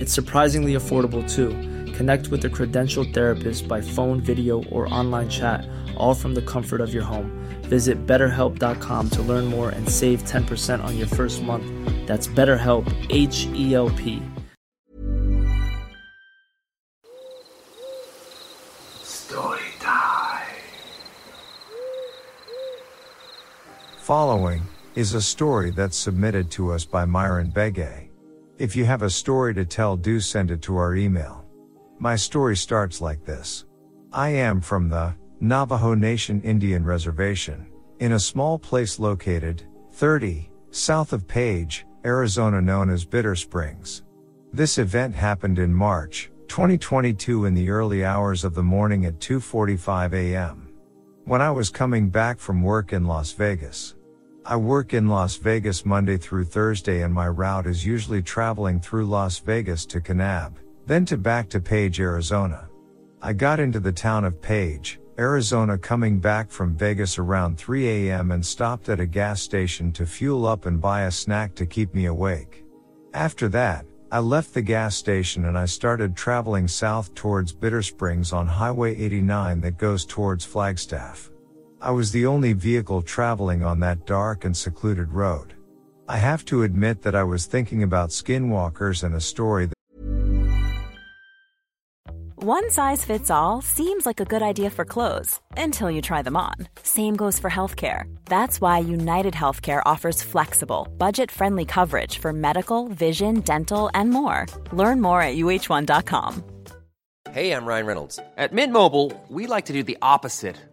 It's surprisingly affordable too. Connect with a credentialed therapist by phone, video, or online chat, all from the comfort of your home. Visit betterhelp.com to learn more and save 10% on your first month. That's BetterHelp, H E L P. Story time. Following is a story that's submitted to us by Myron Begay. If you have a story to tell, do send it to our email. My story starts like this. I am from the Navajo Nation Indian Reservation in a small place located 30 south of Page, Arizona known as Bitter Springs. This event happened in March 2022 in the early hours of the morning at 2:45 a.m. When I was coming back from work in Las Vegas. I work in Las Vegas Monday through Thursday and my route is usually traveling through Las Vegas to Kanab, then to back to Page, Arizona. I got into the town of Page, Arizona coming back from Vegas around 3 a.m. and stopped at a gas station to fuel up and buy a snack to keep me awake. After that, I left the gas station and I started traveling south towards Bitter Springs on Highway 89 that goes towards Flagstaff. I was the only vehicle traveling on that dark and secluded road. I have to admit that I was thinking about skinwalkers and a story that One size fits all seems like a good idea for clothes until you try them on. Same goes for healthcare. That's why United Healthcare offers flexible, budget friendly coverage for medical, vision, dental, and more. Learn more at uh1.com. Hey, I'm Ryan Reynolds. At Mint Mobile, we like to do the opposite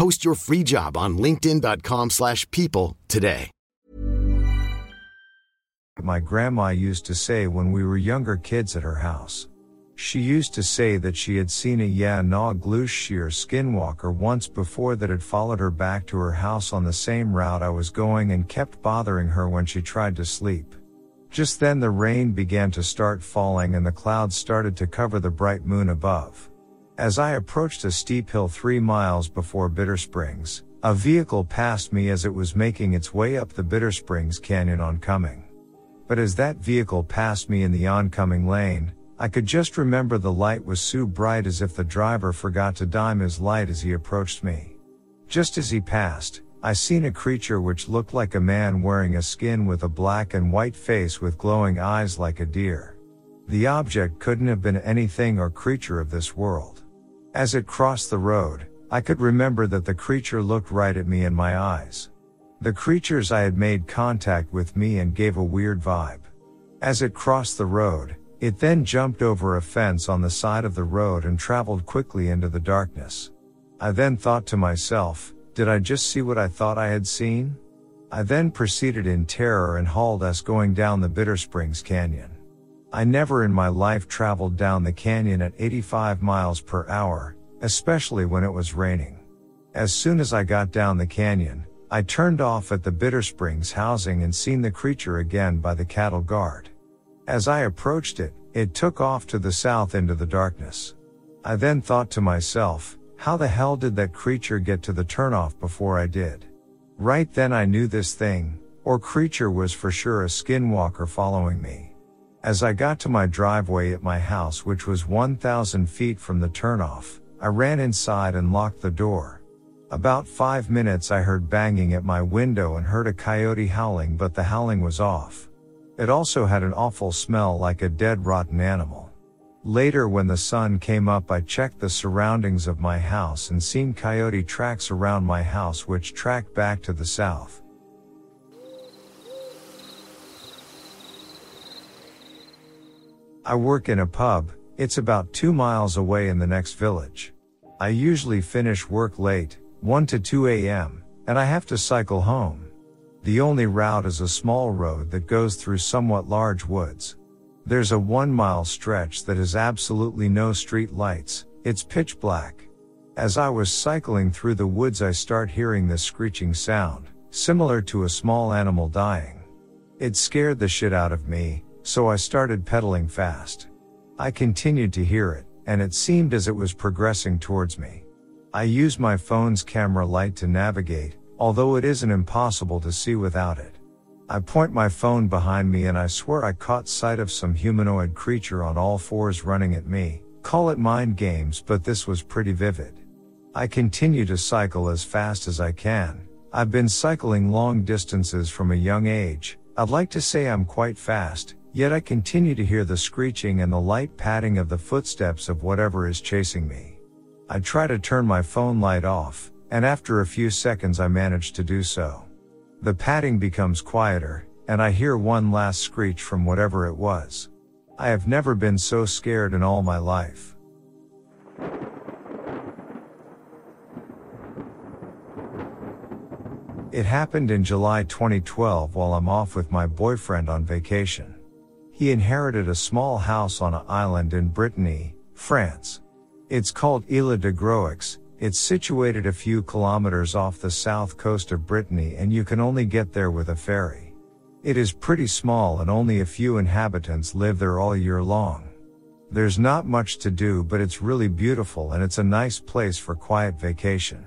Post your free job on linkedin.com/people slash people today. my grandma used to say when we were younger kids at her house. She used to say that she had seen a Yee Naaldlooshii skinwalker once before that had followed her back to her house on the same route I was going and kept bothering her when she tried to sleep. Just then the rain began to start falling and the clouds started to cover the bright moon above. As I approached a steep hill three miles before Bitter Springs, a vehicle passed me as it was making its way up the Bitter Springs Canyon oncoming. But as that vehicle passed me in the oncoming lane, I could just remember the light was so bright as if the driver forgot to dim his light as he approached me. Just as he passed, I seen a creature which looked like a man wearing a skin with a black and white face with glowing eyes like a deer. The object couldn't have been anything or creature of this world. As it crossed the road, I could remember that the creature looked right at me in my eyes. The creatures I had made contact with me and gave a weird vibe. As it crossed the road, it then jumped over a fence on the side of the road and traveled quickly into the darkness. I then thought to myself, did I just see what I thought I had seen? I then proceeded in terror and hauled us going down the Bitter Springs Canyon. I never in my life traveled down the canyon at 85 miles per hour, especially when it was raining. As soon as I got down the canyon, I turned off at the Bitter Springs housing and seen the creature again by the cattle guard. As I approached it, it took off to the south into the darkness. I then thought to myself, how the hell did that creature get to the turnoff before I did? Right then I knew this thing, or creature was for sure a skinwalker following me. As I got to my driveway at my house which was 1000 feet from the turnoff, I ran inside and locked the door. About five minutes I heard banging at my window and heard a coyote howling but the howling was off. It also had an awful smell like a dead rotten animal. Later when the sun came up I checked the surroundings of my house and seen coyote tracks around my house which tracked back to the south. I work in a pub, it's about two miles away in the next village. I usually finish work late, 1 to 2 a.m., and I have to cycle home. The only route is a small road that goes through somewhat large woods. There's a one mile stretch that has absolutely no street lights, it's pitch black. As I was cycling through the woods I start hearing this screeching sound, similar to a small animal dying. It scared the shit out of me, so I started pedaling fast. I continued to hear it, and it seemed as it was progressing towards me. I used my phone's camera light to navigate, although it isn't impossible to see without it. I point my phone behind me and I swear I caught sight of some humanoid creature on all fours running at me. Call it mind games, but this was pretty vivid. I continue to cycle as fast as I can. I've been cycling long distances from a young age. I'd like to say I'm quite fast, yet I continue to hear the screeching and the light padding of the footsteps of whatever is chasing me. I try to turn my phone light off, and after a few seconds I manage to do so. The padding becomes quieter, and I hear one last screech from whatever it was. I have never been so scared in all my life. It happened in July 2012 while I'm off with my boyfriend on vacation. He inherited a small house on an island in Brittany, France. It's called Ile de Groix, it's situated a few kilometers off the south coast of Brittany and you can only get there with a ferry. It is pretty small and only a few inhabitants live there all year long. There's not much to do but it's really beautiful and it's a nice place for quiet vacation.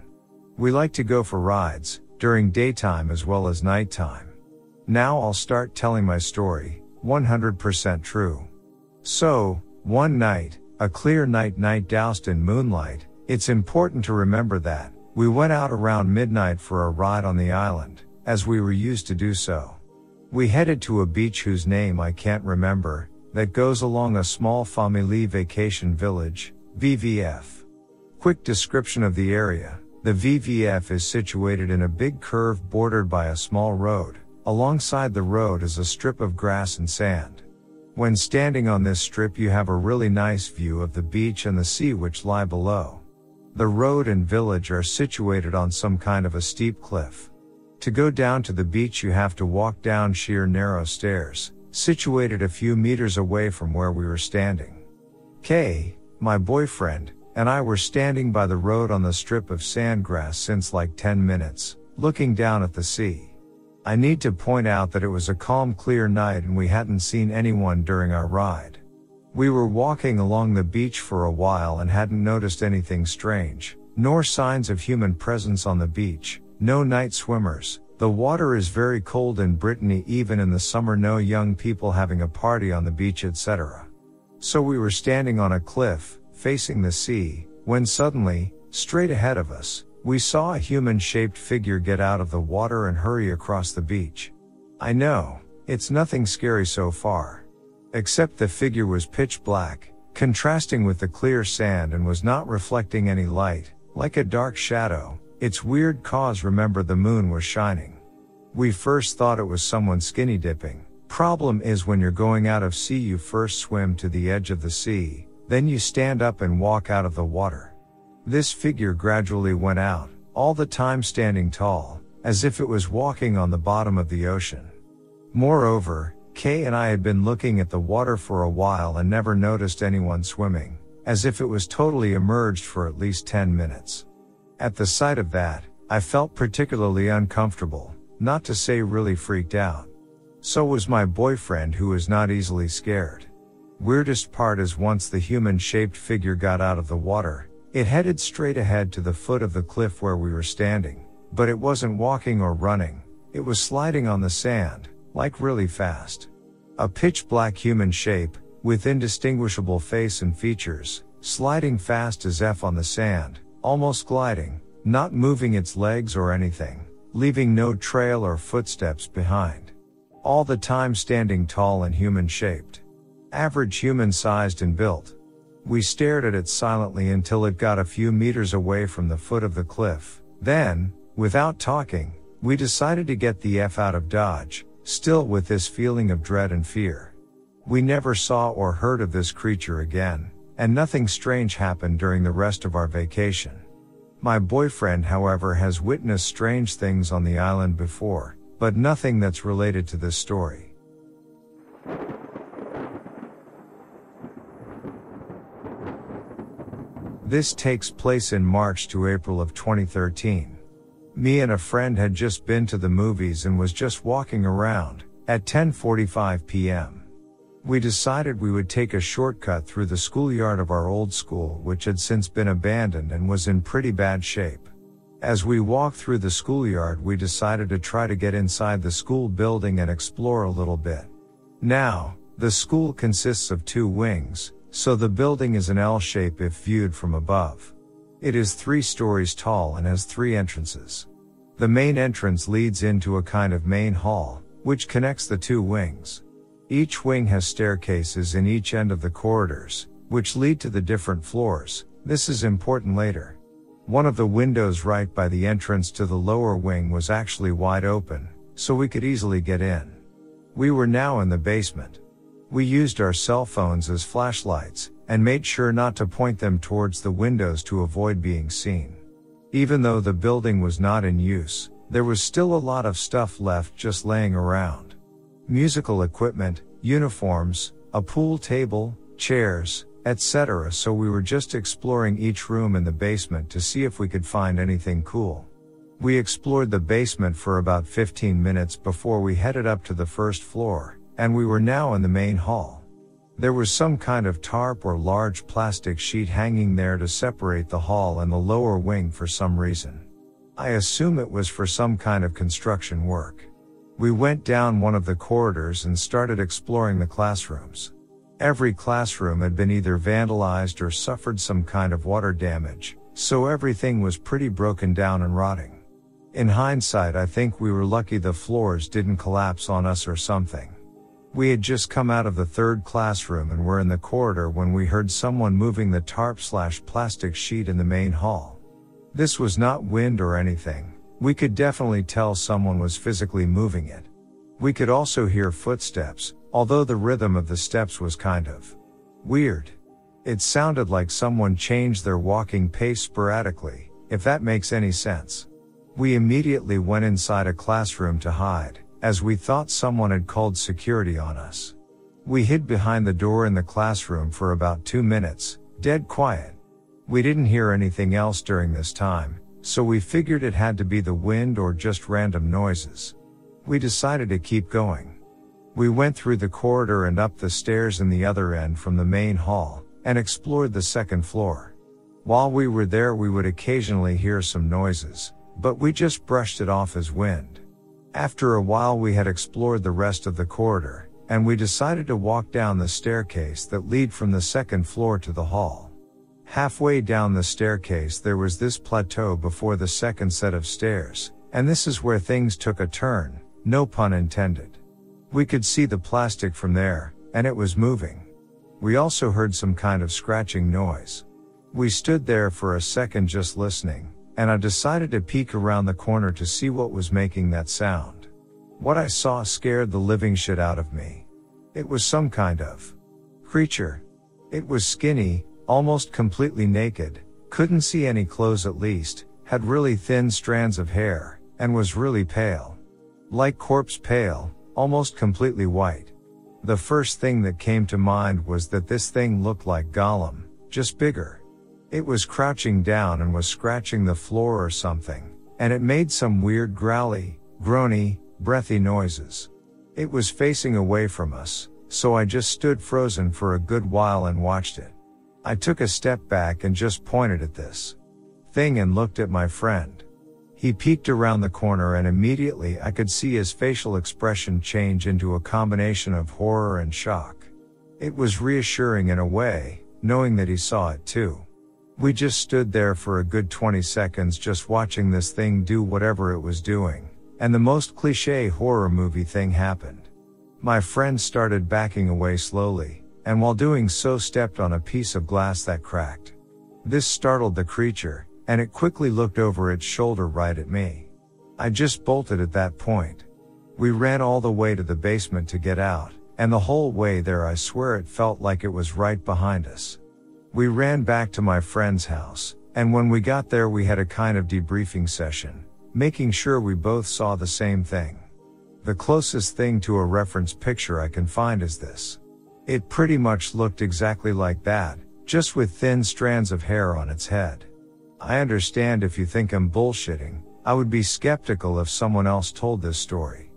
We like to go for rides, during daytime as well as nighttime. Now I'll start telling my story, 100% true. So, one night, a clear night night doused in moonlight, it's important to remember that, we went out around midnight for a ride on the island, as we were used to do so. We headed to a beach whose name I can't remember, that goes along a small family vacation village, VVF. Quick description of the area. The VVF is situated in a big curve bordered by a small road. Alongside the road is a strip of grass and sand. When standing on this strip you have a really nice view of the beach and the sea which lie below. The road and village are situated on some kind of a steep cliff. To go down to the beach you have to walk down sheer narrow stairs, situated a few meters away from where we were standing. Kay, my boyfriend, and I were standing by the road on the strip of sandgrass since like 10 minutes, looking down at the sea. I need to point out that it was a calm clear night and we hadn't seen anyone during our ride. We were walking along the beach for a while and hadn't noticed anything strange, nor signs of human presence on the beach, no night swimmers. The water is very cold in Brittany even in the summer no young people having a party on the beach etc. So we were standing on a cliff, facing the sea, when suddenly, straight ahead of us, we saw a human shaped figure get out of the water and hurry across the beach. I know, it's nothing scary so far. Except the figure was pitch black, contrasting with the clear sand and was not reflecting any light, Like a dark shadow, its weird cause remember the moon was shining. We first thought it was someone skinny dipping. Problem is when you're going out of sea you first swim to the edge of the sea, then you stand up and walk out of the water. This figure gradually went out, all the time standing tall, as if it was walking on the bottom of the ocean. Moreover, Kay and I had been looking at the water for a while and never noticed anyone swimming, as if it was totally emerged for at least 10 minutes. At the sight of that, I felt particularly uncomfortable, not to say really freaked out. So was my boyfriend who was not easily scared. Weirdest part is once the human shaped figure got out of the water, it headed straight ahead to the foot of the cliff where we were standing, but it wasn't walking or running, it was sliding on the sand, like really fast. A pitch black human shape, with indistinguishable face and features, sliding fast as F on the sand, almost gliding, not moving its legs or anything, leaving no trail or footsteps behind. All the time standing tall and human shaped. Average human sized and built. We stared at it silently until it got a few meters away from the foot of the cliff. Then, without talking, we decided to get the F out of Dodge, still with this feeling of dread and fear. We never saw or heard of this creature again, and nothing strange happened during the rest of our vacation. My boyfriend, however, has witnessed strange things on the island before, but nothing that's related to this story. This takes place in March to April of 2013. Me and a friend had just been to the movies and was just walking around at 10:45 p.m. We decided we would take a shortcut through the schoolyard of our old school, which had since been abandoned and was in pretty bad shape. As we walked through the schoolyard, we decided to try to get inside the school building and explore a little bit. Now, the school consists of two wings, so the building is an L shape if viewed from above. It is three stories tall and has three entrances. The main entrance leads into a kind of main hall, which connects the two wings. Each wing has staircases in each end of the corridors, which lead to the different floors. This is important later. One of the windows right by the entrance to the lower wing was actually wide open, so we could easily get in. We were now in the basement. We used our cell phones as flashlights, and made sure not to point them towards the windows to avoid being seen. Even though the building was not in use, there was still a lot of stuff left just laying around musical equipment, uniforms, a pool table, chairs, etc. So we were just exploring each room in the basement to see if we could find anything cool. We explored the basement for about 15 minutes before we headed up to the first floor, and we were now in the main hall. There was some kind of tarp or large plastic sheet hanging there to separate the hall and the lower wing for some reason. I assume it was for some kind of construction work. We went down one of the corridors and started exploring the classrooms. Every classroom had been either vandalized or suffered some kind of water damage, so everything was pretty broken down and rotting. In hindsight, I think we were lucky the floors didn't collapse on us or something. We had just come out of the third classroom and were in the corridor when we heard someone moving the tarp slash plastic sheet in the main hall. This was not wind or anything, we could definitely tell someone was physically moving it. We could also hear footsteps, although the rhythm of the steps was kind of weird. It sounded like someone changed their walking pace sporadically, if that makes any sense. We immediately went inside a classroom to hide, as we thought someone had called security on us. We hid behind the door in the classroom for about two minutes, dead quiet. We didn't hear anything else during this time, so we figured it had to be the wind or just random noises. We decided to keep going. We went through the corridor and up the stairs in the other end from the main hall, and explored the second floor. While we were there we would occasionally hear some noises, but we just brushed it off as wind. After a while we had explored the rest of the corridor, and we decided to walk down the staircase that lead from the second floor to the hall. Halfway down the staircase there was this plateau before the second set of stairs, and this is where things took a turn, no pun intended. We could see the plastic from there, and it was moving. We also heard some kind of scratching noise. We stood there for a second just listening, and I decided to peek around the corner to see what was making that sound. What I saw scared the living shit out of me. It was some kind of creature. It was skinny, almost completely naked, couldn't see any clothes at least, had really thin strands of hair, and was really pale. Like corpse pale, almost completely white. The first thing that came to mind was that this thing looked like Gollum, just bigger. It was crouching down and was scratching the floor or something, and it made some weird growly, groany, breathy noises. It was facing away from us, so I just stood frozen for a good while and watched it. I took a step back and just pointed at this thing and looked at my friend. He peeked around the corner and immediately I could see his facial expression change into a combination of horror and shock. It was reassuring in a way, knowing that he saw it too. We just stood there for a good 20 seconds just watching this thing do whatever it was doing, and the most cliche horror movie thing happened. My friend started backing away slowly, and while doing so stepped on a piece of glass that cracked. This startled the creature, and it quickly looked over its shoulder right at me. I just bolted at that point. We ran all the way to the basement to get out, and the whole way there I swear it felt like it was right behind us. We ran back to my friend's house, and when we got there we had a kind of debriefing session, making sure we both saw the same thing. The closest thing to a reference picture I can find is this. It pretty much looked exactly like that, just with thin strands of hair on its head. I understand if you think I'm bullshitting, I would be skeptical if someone else told this story.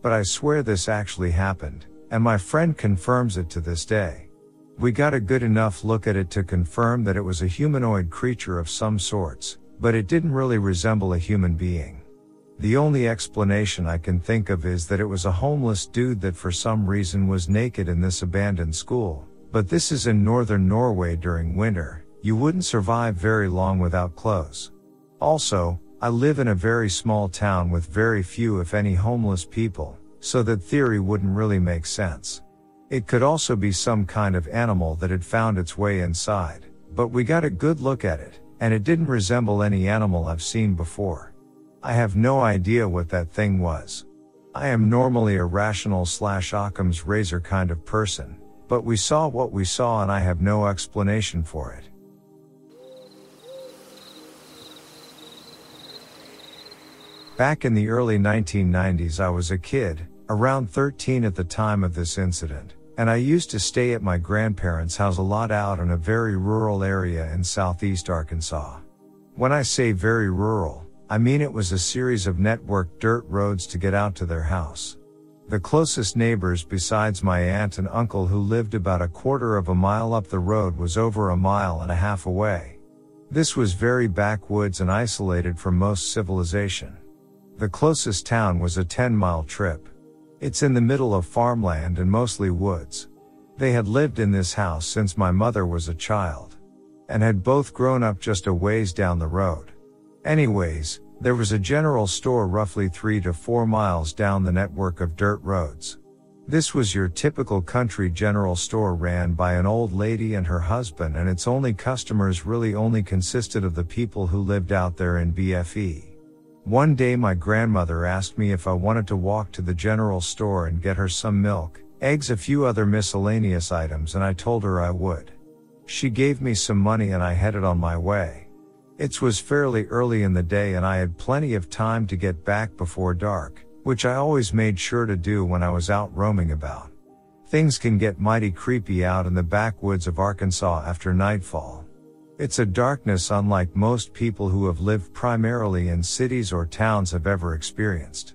But I swear this actually happened, and my friend confirms it to this day. We got a good enough look at it to confirm that it was a humanoid creature of some sorts, but it didn't really resemble a human being. The only explanation I can think of is that it was a homeless dude that for some reason was naked in this abandoned school. But this is in northern Norway during winter, you wouldn't survive very long without clothes. Also, I live in a very small town with very few if any homeless people, so that theory wouldn't really make sense. It could also be some kind of animal that had found its way inside, but we got a good look at it, and it didn't resemble any animal I've seen before. I have no idea what that thing was. I am normally a rational slash Occam's razor kind of person, but we saw what we saw and I have no explanation for it. Back in the early 1990s I was a kid, around 13 at the time of this incident and I used to stay at my grandparents' house a lot out in a very rural area in southeast Arkansas. When I say very rural, I mean it was a series of networked dirt roads to get out to their house. The closest neighbors besides my aunt and uncle who lived about a quarter of a mile up the road was over a mile and a half away. This was very backwoods and isolated from most civilization. The closest town was a 10 mile trip. It's in the middle of farmland and mostly woods. They had lived in this house since my mother was a child. And had both grown up just a ways down the road. Anyways, there was a general store roughly three to four miles down the network of dirt roads. This was your typical country general store ran by an old lady and her husband and its only customers really only consisted of the people who lived out there in BFE. One day my grandmother asked me if I wanted to walk to the general store and get her some milk, eggs, a few other miscellaneous items, and I told her I would. She gave me some money and I headed on my way. It was fairly early in the day and I had plenty of time to get back before dark, which I always made sure to do when I was out roaming about. Things can get mighty creepy out in the backwoods of Arkansas after nightfall. It's a darkness unlike most people who have lived primarily in cities or towns have ever experienced.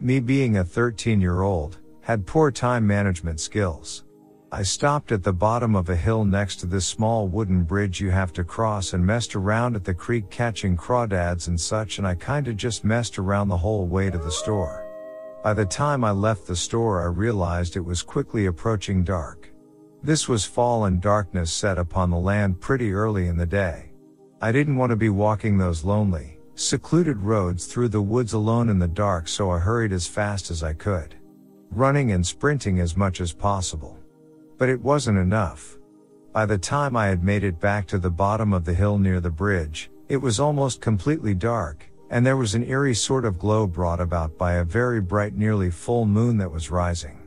Me being a 13 year old, had poor time management skills. I stopped at the bottom of a hill next to this small wooden bridge you have to cross and messed around at the creek catching crawdads and such and I kinda just messed around the whole way to the store. By the time I left the store I realized it was quickly approaching dark. This was fall and darkness set upon the land pretty early in the day. I didn't want to be walking those lonely, secluded roads through the woods alone in the dark so I hurried as fast as I could. Running and sprinting as much as possible. But it wasn't enough. By the time I had made it back to the bottom of the hill near the bridge, it was almost completely dark, and there was an eerie sort of glow brought about by a very bright nearly full moon that was rising.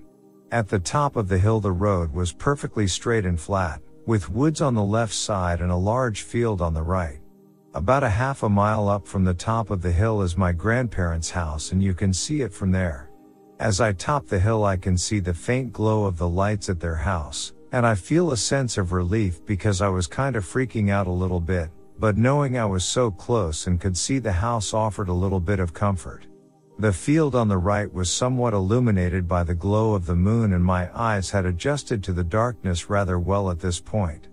At the top of the hill the road was perfectly straight and flat, with woods on the left side and a large field on the right. About a half a mile up from the top of the hill is my grandparents' house and you can see it from there. As I top the hill I can see the faint glow of the lights at their house, and I feel a sense of relief because I was kind of freaking out a little bit, but knowing I was so close and could see the house offered a little bit of comfort. The field on the right was somewhat illuminated by the glow of the moon and my eyes had adjusted to the darkness rather well at this point.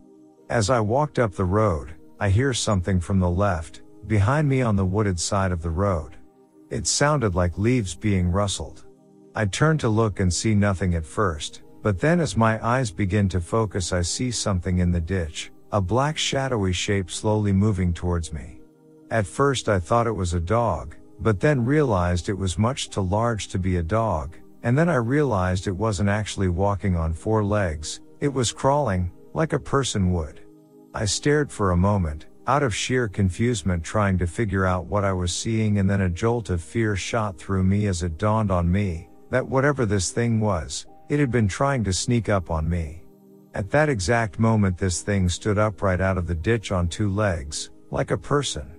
As I walked up the road, I hear something from the left, behind me on the wooded side of the road. It sounded like leaves being rustled. I turn to look and see nothing at first, but then as my eyes begin to focus I see something in the ditch, a black shadowy shape slowly moving towards me. At first I thought it was a dog, but then realized it was much too large to be a dog, and then I realized it wasn't actually walking on four legs, it was crawling, like a person would. I stared for a moment, out of sheer confusement trying to figure out what I was seeing and then a jolt of fear shot through me as it dawned on me, that whatever this thing was, it had been trying to sneak up on me. At that exact moment this thing stood upright out of the ditch on two legs, like a person.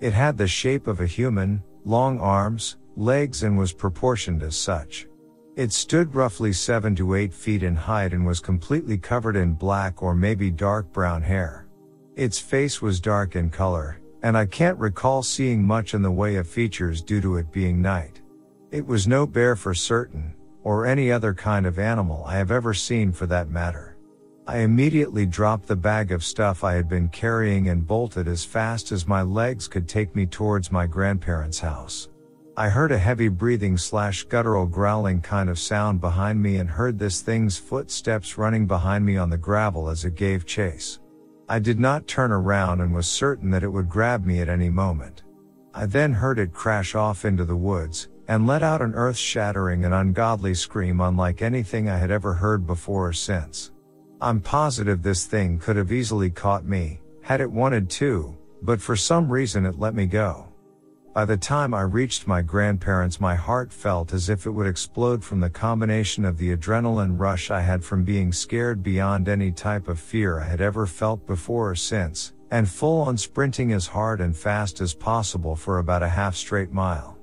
It had the shape of a human, long arms, legs and was proportioned as such. It stood roughly 7 to 8 feet in height and was completely covered in black or maybe dark brown hair. Its face was dark in color, and I can't recall seeing much in the way of features due to it being night. It was no bear for certain, or any other kind of animal I have ever seen for that matter. I immediately dropped the bag of stuff I had been carrying and bolted as fast as my legs could take me towards my grandparents' house. I heard a heavy breathing slash guttural growling kind of sound behind me and heard this thing's footsteps running behind me on the gravel as it gave chase. I did not turn around and was certain that it would grab me at any moment. I then heard it crash off into the woods and let out an earth shattering and ungodly scream unlike anything I had ever heard before or since. I'm positive this thing could have easily caught me, had it wanted to, but for some reason it let me go. By the time I reached my grandparents my heart felt as if it would explode from the combination of the adrenaline rush I had from being scared beyond any type of fear I had ever felt before or since, and full on sprinting as hard and fast as possible for about a half straight mile.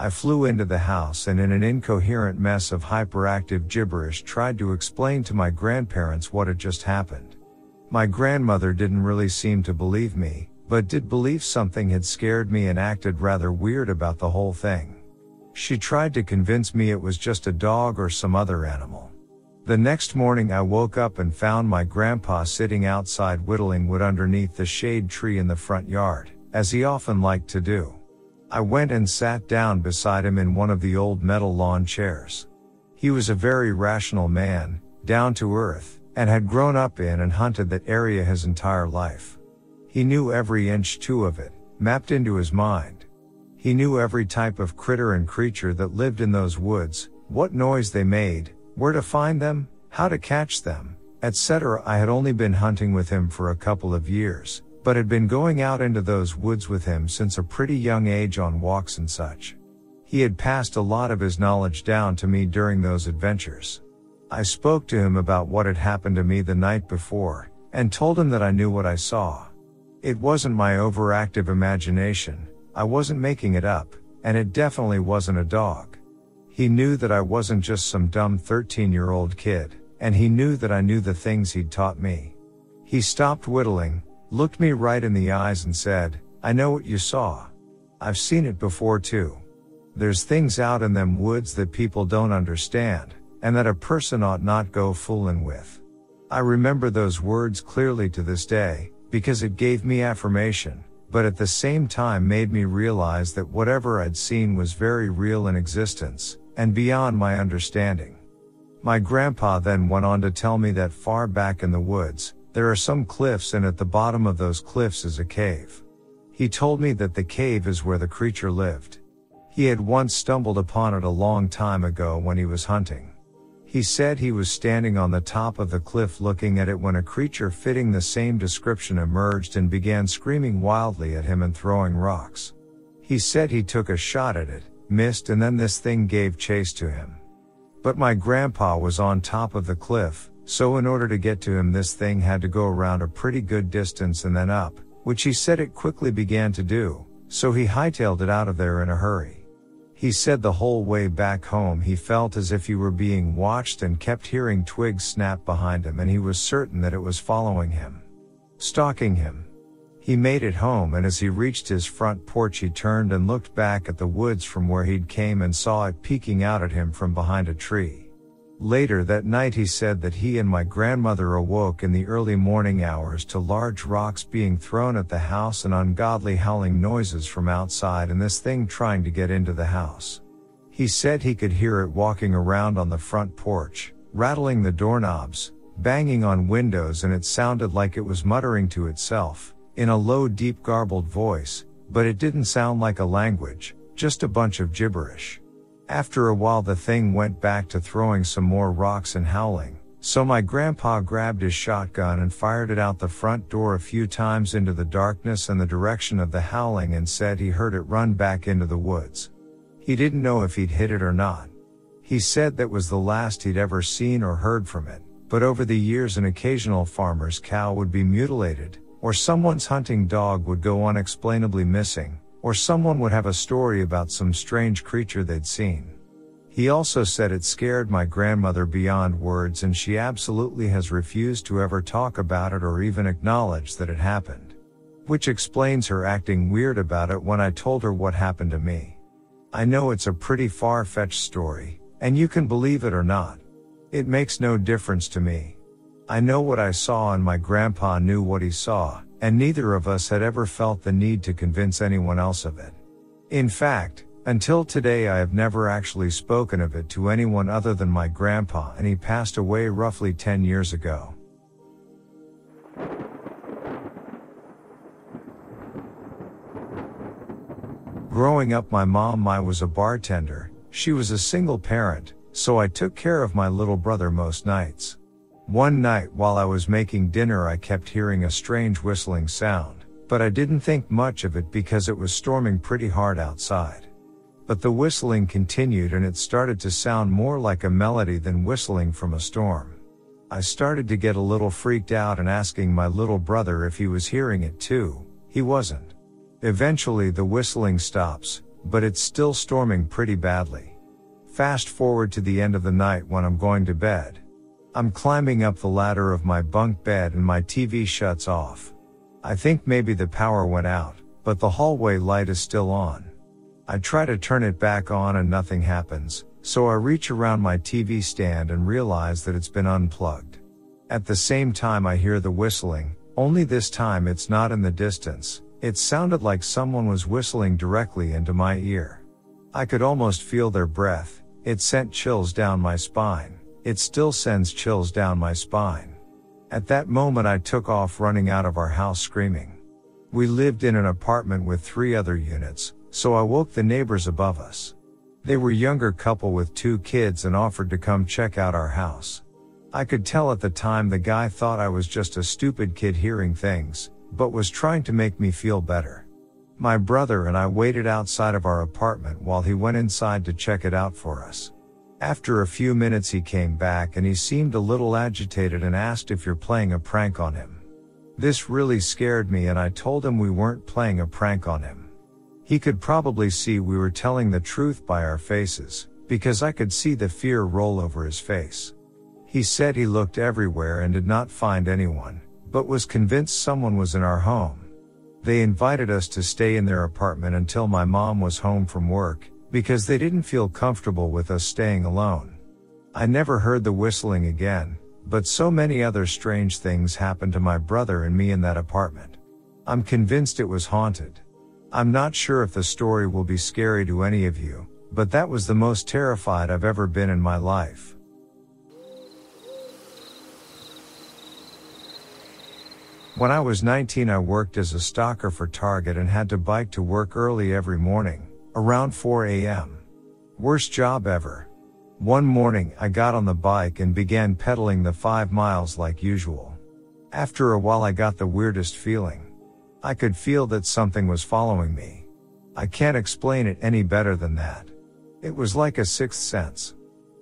I flew into the house and in an incoherent mess of hyperactive gibberish tried to explain to my grandparents what had just happened. My grandmother didn't really seem to believe me, but did believe something had scared me and acted rather weird about the whole thing. She tried to convince me it was just a dog or some other animal. The next morning I woke up and found my grandpa sitting outside whittling wood underneath the shade tree in the front yard, as he often liked to do. I went and sat down beside him in one of the old metal lawn chairs. He was a very rational man, down to earth, and had grown up in and hunted that area his entire life. He knew every inch two of it, mapped into his mind. He knew every type of critter and creature that lived in those woods, what noise they made, where to find them, how to catch them, etc. I had only been hunting with him for a couple of years, but had been going out into those woods with him since a pretty young age on walks and such. He had passed a lot of his knowledge down to me during those adventures. I spoke to him about what had happened to me the night before, and told him that I knew what I saw. It wasn't my overactive imagination, I wasn't making it up, and it definitely wasn't a dog. He knew that I wasn't just some dumb 13 year old kid, and he knew that I knew the things he'd taught me. He stopped whittling, looked me right in the eyes and said, I know what you saw. I've seen it before too. There's things out in them woods that people don't understand, and that a person ought not go fooling with. I remember those words clearly to this day, because it gave me affirmation, but at the same time made me realize that whatever I'd seen was very real in existence, and beyond my understanding. My grandpa then went on to tell me that far back in the woods, there are some cliffs and at the bottom of those cliffs is a cave. He told me that the cave is where the creature lived. He had once stumbled upon it a long time ago when he was hunting. He said he was standing on the top of the cliff looking at it when a creature fitting the same description emerged and began screaming wildly at him and throwing rocks. He said he took a shot at it, missed and then this thing gave chase to him. But my grandpa was on top of the cliff, so in order to get to him this thing had to go around a pretty good distance and then up, which he said it quickly began to do, so he hightailed it out of there in a hurry. He said the whole way back home he felt as if he were being watched and kept hearing twigs snap behind him and he was certain that it was following him. Stalking him. He made it home and as he reached his front porch he turned and looked back at the woods from where he'd came and saw it peeking out at him from behind a tree. Later that night he said that he and my grandmother awoke in the early morning hours to large rocks being thrown at the house and ungodly howling noises from outside and this thing trying to get into the house. He said he could hear it walking around on the front porch, rattling the doorknobs, banging on windows and it sounded like it was muttering to itself, in a low deep garbled voice, but it didn't sound like a language, just a bunch of gibberish. After a while the thing went back to throwing some more rocks and howling, so my grandpa grabbed his shotgun and fired it out the front door a few times into the darkness and the direction of the howling and said he heard it run back into the woods. He didn't know if he'd hit it or not. He said that was the last he'd ever seen or heard from it, but over the years an occasional farmer's cow would be mutilated, or someone's hunting dog would go unexplainably missing, or someone would have a story about some strange creature they'd seen. He also said it scared my grandmother beyond words and she absolutely has refused to ever talk about it or even acknowledge that it happened. Which explains her acting weird about it when I told her what happened to me. I know it's a pretty far-fetched story, and you can believe it or not. It makes no difference to me. I know what I saw and my grandpa knew what he saw, and neither of us had ever felt the need to convince anyone else of it. In fact, until today I have never actually spoken of it to anyone other than my grandpa and he passed away roughly 10 years ago. Growing up my mom I was a bartender, she was a single parent, so I took care of my little brother most nights. One night while I was making dinner I kept hearing a strange whistling sound, but I didn't think much of it because it was storming pretty hard outside. But the whistling continued and it started to sound more like a melody than whistling from a storm. I started to get a little freaked out and asking my little brother if he was hearing it too. He wasn't. Eventually the whistling stops, but it's still storming pretty badly. Fast forward to the end of the night when I'm going to bed. I'm climbing up the ladder of my bunk bed and my TV shuts off. I think maybe the power went out, but the hallway light is still on. I try to turn it back on and nothing happens, so I reach around my TV stand and realize that it's been unplugged. At the same time I hear the whistling, only this time it's not in the distance, it sounded like someone was whistling directly into my ear. I could almost feel their breath, it sent chills down my spine. It still sends chills down my spine. At that moment I took off running out of our house screaming. We lived in an apartment with three other units, so I woke the neighbors above us. They were younger couple with two kids and offered to come check out our house. I could tell at the time the guy thought I was just a stupid kid hearing things, but was trying to make me feel better. My brother and I waited outside of our apartment while he went inside to check it out for us. After a few minutes he came back and he seemed a little agitated and asked if you're playing a prank on him. This really scared me and I told him we weren't playing a prank on him. He could probably see we were telling the truth by our faces, because I could see the fear roll over his face. He said he looked everywhere and did not find anyone, but was convinced someone was in our home. They invited us to stay in their apartment until my mom was home from work, because they didn't feel comfortable with us staying alone. I never heard the whistling again, but so many other strange things happened to my brother and me in that apartment. I'm convinced it was haunted. I'm not sure if the story will be scary to any of you, but that was the most terrified I've ever been in my life. When I was 19 I worked as a stalker for Target and had to bike to work early every morning. Around 4 a.m. Worst job ever. One morning, I got on the bike and began pedaling the five miles like usual. After a while, I got the weirdest feeling. I could feel that something was following me. I can't explain it any better than that. It was like a sixth sense.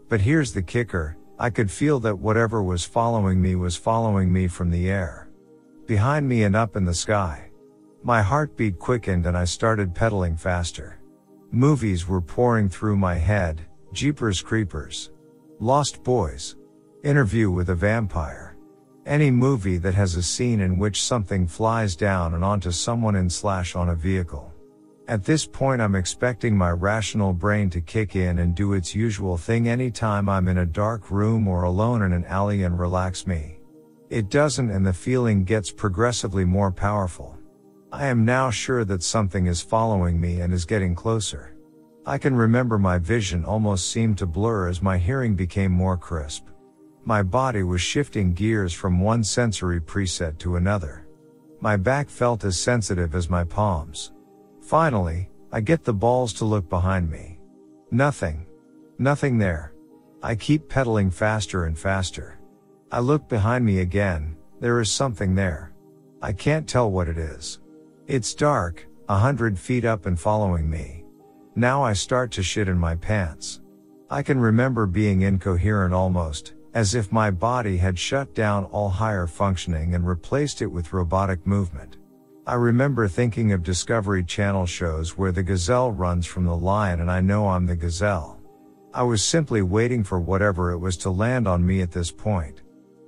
But here's the kicker, I could feel that whatever was following me was following me from the air. Behind me and up in the sky. My heartbeat quickened and I started pedaling faster. Movies were pouring through my head, Jeepers Creepers. Lost Boys. Interview with a Vampire. Any movie that has a scene in which something flies down and onto someone in slash on a vehicle. At this point I'm expecting my rational brain to kick in and do its usual thing anytime I'm in a dark room or alone in an alley and relax me. It doesn't and the feeling gets progressively more powerful. I am now sure that something is following me and is getting closer. I can remember my vision almost seemed to blur as my hearing became more crisp. My body was shifting gears from one sensory preset to another. My back felt as sensitive as my palms. Finally, I get the balls to look behind me. Nothing. Nothing there. I keep pedaling faster and faster. I look behind me again, there is something there. I can't tell what it is. It's dark, a hundred feet up and following me. Now I start to shit in my pants. I can remember being incoherent almost, as if my body had shut down all higher functioning and replaced it with robotic movement. I remember thinking of Discovery Channel shows where the gazelle runs from the lion and I know I'm the gazelle. I was simply waiting for whatever it was to land on me at this point.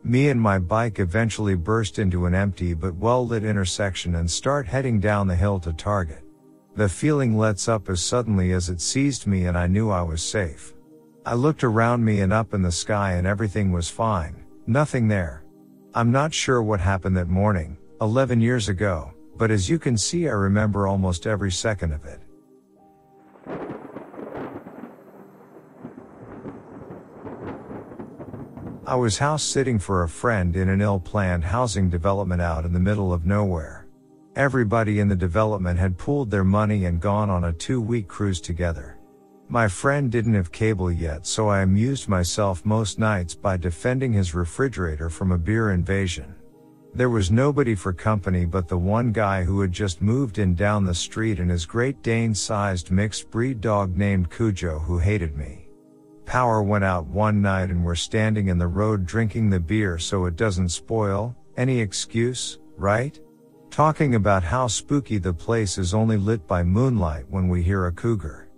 Me and my bike eventually burst into an empty but well lit intersection and start heading down the hill to Target. The feeling lets up as suddenly as it seized me and I knew I was safe. I looked around me and up in the sky and everything was fine, nothing there. I'm not sure what happened that morning, 11 years ago, but as you can see I remember almost every second of it. I was house sitting for a friend in an ill-planned housing development out in the middle of nowhere. Everybody in the development had pooled their money and gone on a two week cruise together. My friend didn't have cable yet, so I amused myself most nights by defending his refrigerator from a beer invasion. There was nobody for company but the one guy who had just moved in down the street and his Great Dane sized mixed breed dog named Cujo who hated me. Power went out one night and we're standing in the road drinking the beer so it doesn't spoil. Any excuse, right? Talking about how spooky the place is only lit by moonlight when we hear a cougar.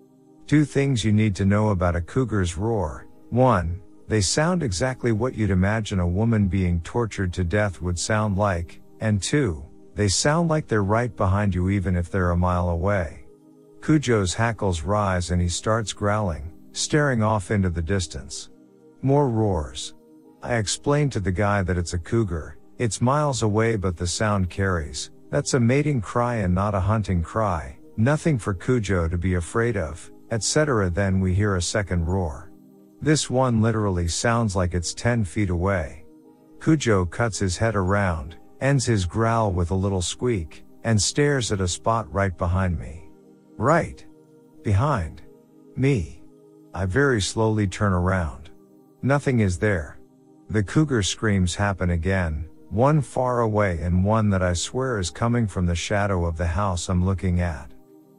Two things you need to know about a cougar's roar. One, they sound exactly what you'd imagine a woman being tortured to death would sound like, and two, they sound like they're right behind you even if they're a mile away. Cujo's hackles rise and he starts growling, staring off into the distance. More roars. I explain to the guy that it's a cougar, it's miles away but the sound carries. That's a mating cry and not a hunting cry. Nothing for Cujo to be afraid of, etc. Then we hear a second roar. This one literally sounds like it's 10 feet away. Cujo cuts his head around, ends his growl with a little squeak, and stares at a spot right behind me. Right. Behind. Me. I very slowly turn around. Nothing is there. The cougar screams happen again, one far away and one that I swear is coming from the shadow of the house I'm looking at.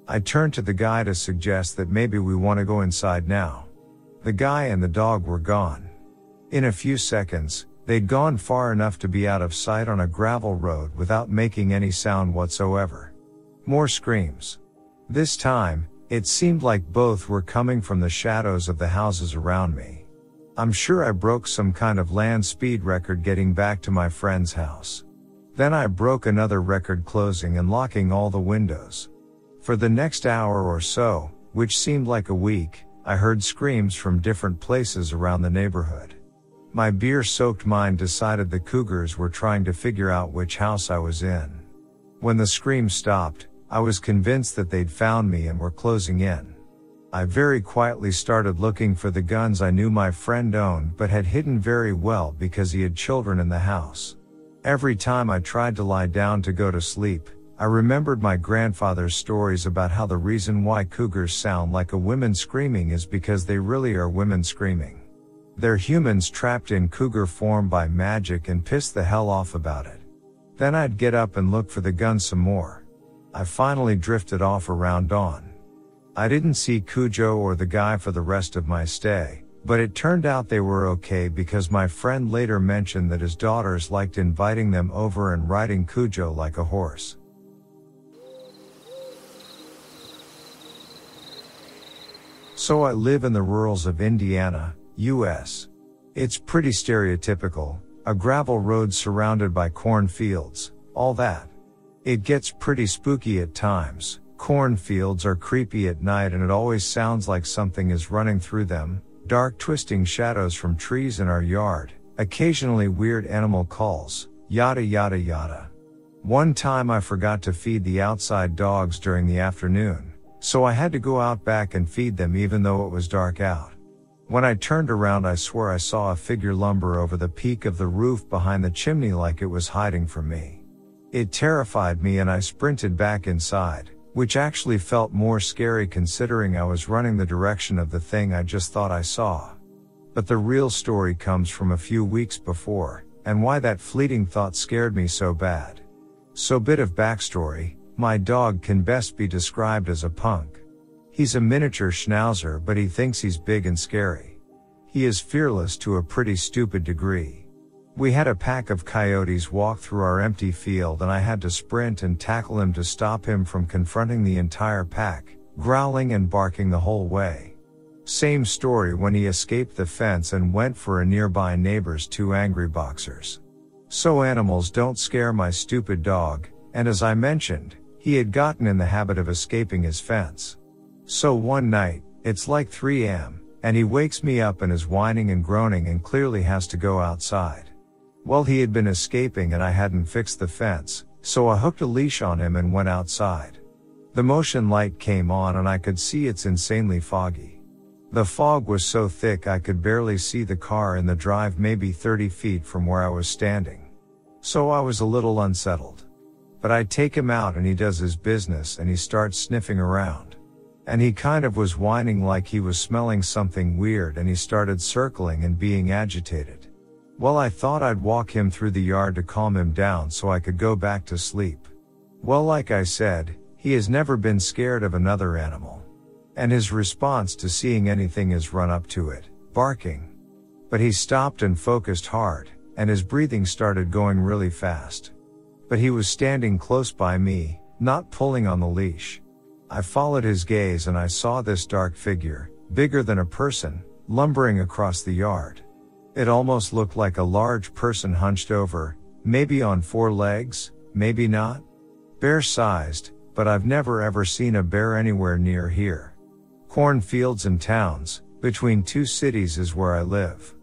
I turn to the guy to suggest that maybe we want to go inside now. The guy and the dog were gone. In a few seconds, they'd gone far enough to be out of sight on a gravel road without making any sound whatsoever. More screams. This time, it seemed like both were coming from the shadows of the houses around me. I'm sure I broke some kind of land speed record getting back to my friend's house. Then I broke another record closing and locking all the windows. For the next hour or so, which seemed like a week, I heard screams from different places around the neighborhood. My beer soaked mind decided the cougars were trying to figure out which house I was in. When the screams stopped, I was convinced that they'd found me and were closing in. I very quietly started looking for the guns I knew my friend owned but had hidden very well because he had children in the house. Every time I tried to lie down to go to sleep, I remembered my grandfather's stories about how the reason why cougars sound like a woman screaming is because they really are women screaming. They're humans trapped in cougar form by magic and piss the hell off about it. Then I'd get up and look for the gun some more. I finally drifted off around dawn. I didn't see Cujo or the guy for the rest of my stay, but it turned out they were okay because my friend later mentioned that his daughters liked inviting them over and riding Cujo like a horse. So I live in the rurals of Indiana, US. It's pretty stereotypical, a gravel road surrounded by cornfields, all that. It gets pretty spooky at times. Cornfields are creepy at night and it always sounds like something is running through them. Dark twisting shadows from trees in our yard, occasionally weird animal calls, yada yada yada. One time I forgot to feed the outside dogs during the afternoon, so I had to go out back and feed them even though it was dark out. When I turned around, I swore I saw a figure lumber over the peak of the roof behind the chimney like it was hiding from me. It terrified me and I sprinted back inside, which actually felt more scary considering I was running the direction of the thing I just thought I saw. But the real story comes from a few weeks before, and why that fleeting thought scared me so bad. So bit of backstory, my dog can best be described as a punk. He's a miniature schnauzer, but he thinks he's big and scary. He is fearless to a pretty stupid degree. We had a pack of coyotes walk through our empty field and I had to sprint and tackle him to stop him from confronting the entire pack, growling and barking the whole way. Same story when he escaped the fence and went for a nearby neighbor's two angry boxers. So animals don't scare my stupid dog, and as I mentioned, he had gotten in the habit of escaping his fence. So one night, it's like 3 am, and he wakes me up and is whining and groaning and clearly has to go outside. Well, he had been escaping and I hadn't fixed the fence, so I hooked a leash on him and went outside. The motion light came on and I could see it's insanely foggy. The fog was so thick I could barely see the car in the drive maybe 30 feet from where I was standing. So I was a little unsettled. But I take him out and he does his business and he starts sniffing around. And he kind of was whining like he was smelling something weird and he started circling and being agitated. Well, I thought I'd walk him through the yard to calm him down so I could go back to sleep. Well, like I said, he has never been scared of another animal. And his response to seeing anything is run up to it, barking. But he stopped and focused hard, and his breathing started going really fast. But he was standing close by me, not pulling on the leash. I followed his gaze and I saw this dark figure, bigger than a person, lumbering across the yard. It almost looked like a large person hunched over, maybe on four legs, maybe not. Bear sized, but I've never ever seen a bear anywhere near here. Cornfields and towns, between two cities is where I live.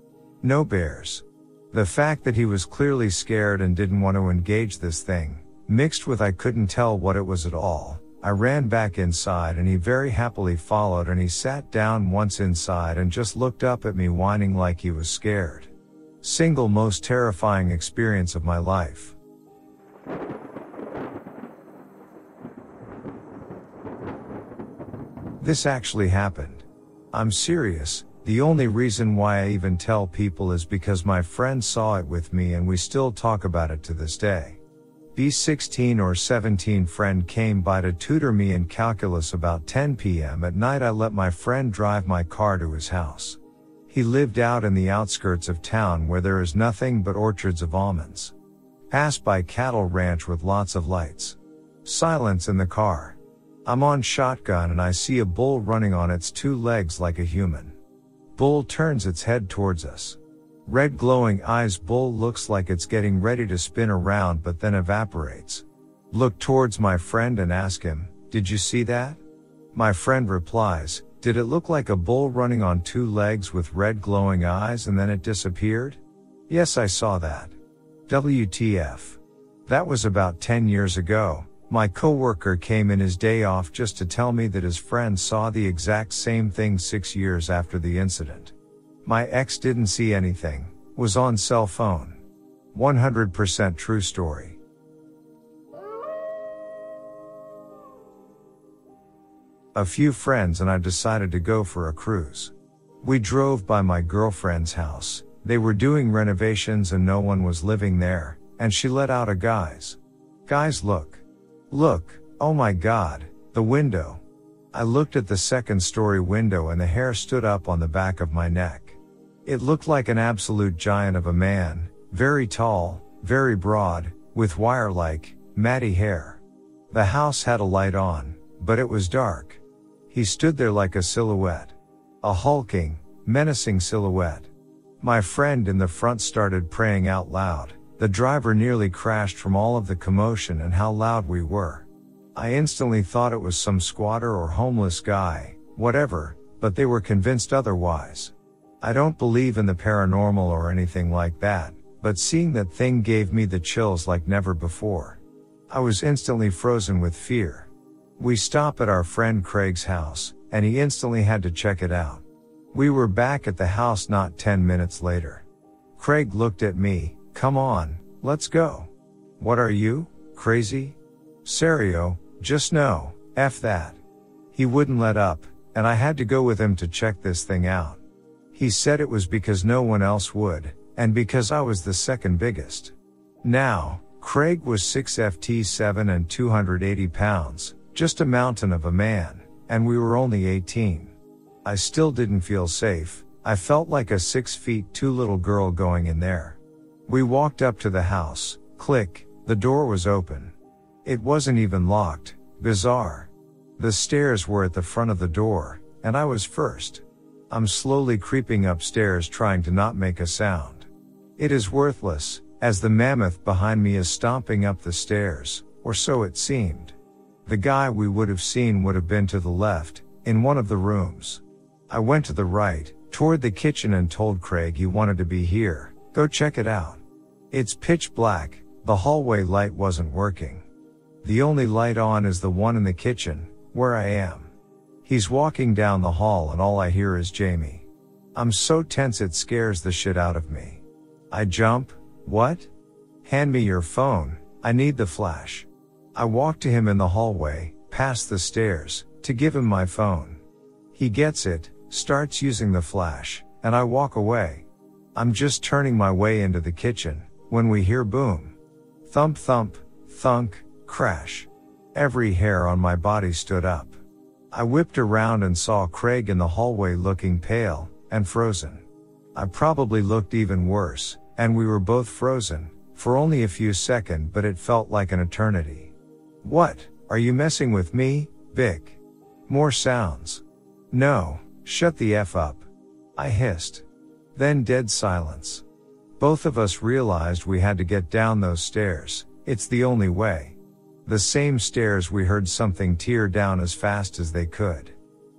No bears. The fact that he was clearly scared and didn't want to engage this thing, mixed with I couldn't tell what it was at all, I ran back inside and he very happily followed and he sat down once inside and just looked up at me whining like he was scared. Single most terrifying experience of my life. This actually happened. I'm serious. The only reason why I even tell people is because my friend saw it with me and we still talk about it to this day. B16 or 17 friend came by to tutor me in calculus about 10 p.m. at night. I let my friend drive my car to his house. He lived out in the outskirts of town where there is nothing but orchards of almonds. Pass by cattle ranch with lots of lights. Silence in the car. I'm on shotgun and I see a bull running on its two legs like a human. Bull turns its head towards us. Red glowing eyes bull looks like it's getting ready to spin around but then evaporates. Look towards my friend and ask him, did you see that? My friend replies, did it look like a bull running on two legs with red glowing eyes and then it disappeared? Yes, I saw that. WTF. That was about 10 years ago. My coworker came in his day off just to tell me that his friend saw the exact same thing six years after the incident. My ex didn't see anything, was on cell phone. 100% true story. A few friends and I decided to go for a cruise. We drove by my girlfriend's house. They were doing renovations and no one was living there, and she let out a guys. Guys look. Look, oh my god, the window. I looked at the second story window and the hair stood up on the back of my neck. It looked like an absolute giant of a man, very tall, very broad, with wire-like, matty hair. The house had a light on, but it was dark. He stood there like a silhouette. A hulking, menacing silhouette. My friend in the front started praying out loud. The driver nearly crashed from all of the commotion and how loud we were. I instantly thought it was some squatter or homeless guy, whatever, but they were convinced otherwise. I don't believe in the paranormal or anything like that, but seeing that thing gave me the chills like never before. I was instantly frozen with fear. We stop at our friend Craig's house, and he instantly had to check it out. We were back at the house not 10 minutes later. Craig looked at me, come on, let's go. What are you, crazy? Serio, just no, F that. He wouldn't let up, and I had to go with him to check this thing out. He said it was because no one else would, and because I was the second biggest. Now, Craig was 6ft7 and 280 pounds, just a mountain of a man, and we were only 18. I still didn't feel safe, I felt like a 6 feet 2 little girl going in there. We walked up to the house, click, the door was open. It wasn't even locked, bizarre. The stairs were at the front of the door, and I was first. I'm slowly creeping upstairs trying to not make a sound. It is worthless, as the mammoth behind me is stomping up the stairs, or so it seemed. The guy we would have seen would have been to the left, in one of the rooms. I went to the right, toward the kitchen and told Craig he wanted to be here, go check it out. It's pitch black, the hallway light wasn't working. The only light on is the one in the kitchen, where I am. He's walking down the hall and all I hear is Jamie. I'm so tense it scares the shit out of me. I jump, what? Hand me your phone, I need the flash. I walk to him in the hallway, past the stairs, to give him my phone. He gets it, starts using the flash, and I walk away. I'm just turning my way into the kitchen, when we hear boom. Thump thump, thunk, Crash. Every hair on my body stood up. I whipped around and saw Craig in the hallway looking pale and frozen. I probably looked even worse, and we were both frozen, for only a few seconds, but it felt like an eternity. What? Are you messing with me, Vic? More sounds. No, shut the F up. I hissed. Then dead silence. Both of us realized we had to get down those stairs, it's the only way. The same stairs we heard something tear down as fast as they could.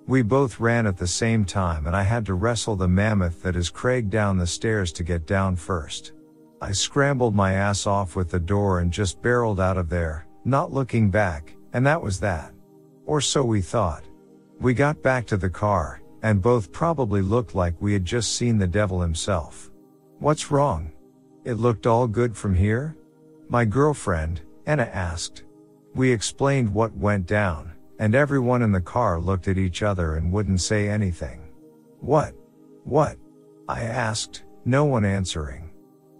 We both ran at the same time and I had to wrestle the mammoth that is Craig down the stairs to get down first. I scrambled my ass off with the door and just barreled out of there, not looking back, and that was that. Or so we thought. We got back to the car, and both probably looked like we had just seen the devil himself. What's wrong? It looked all good from here? My girlfriend, Anna asked. We explained what went down, and everyone in the car looked at each other and wouldn't say anything. What? What? I asked, no one answering.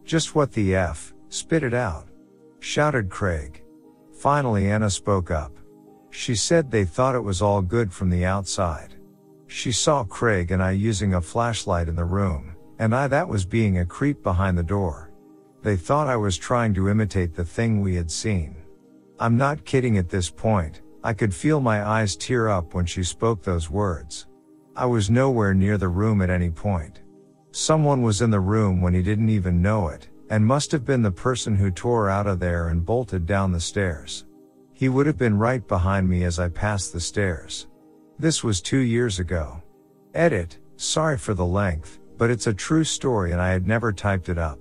Just what the F, spit it out. Shouted Craig. Finally Anna spoke up. She said they thought it was all good from the outside. She saw Craig and I using a flashlight in the room, and I that was being a creep behind the door. They thought I was trying to imitate the thing we had seen. I'm not kidding at this point, I could feel my eyes tear up when she spoke those words. I was nowhere near the room at any point. Someone was in the room when he didn't even know it, and must have been the person who tore out of there and bolted down the stairs. He would have been right behind me as I passed the stairs. This was two years ago. Edit, sorry for the length, but it's a true story and I had never typed it up.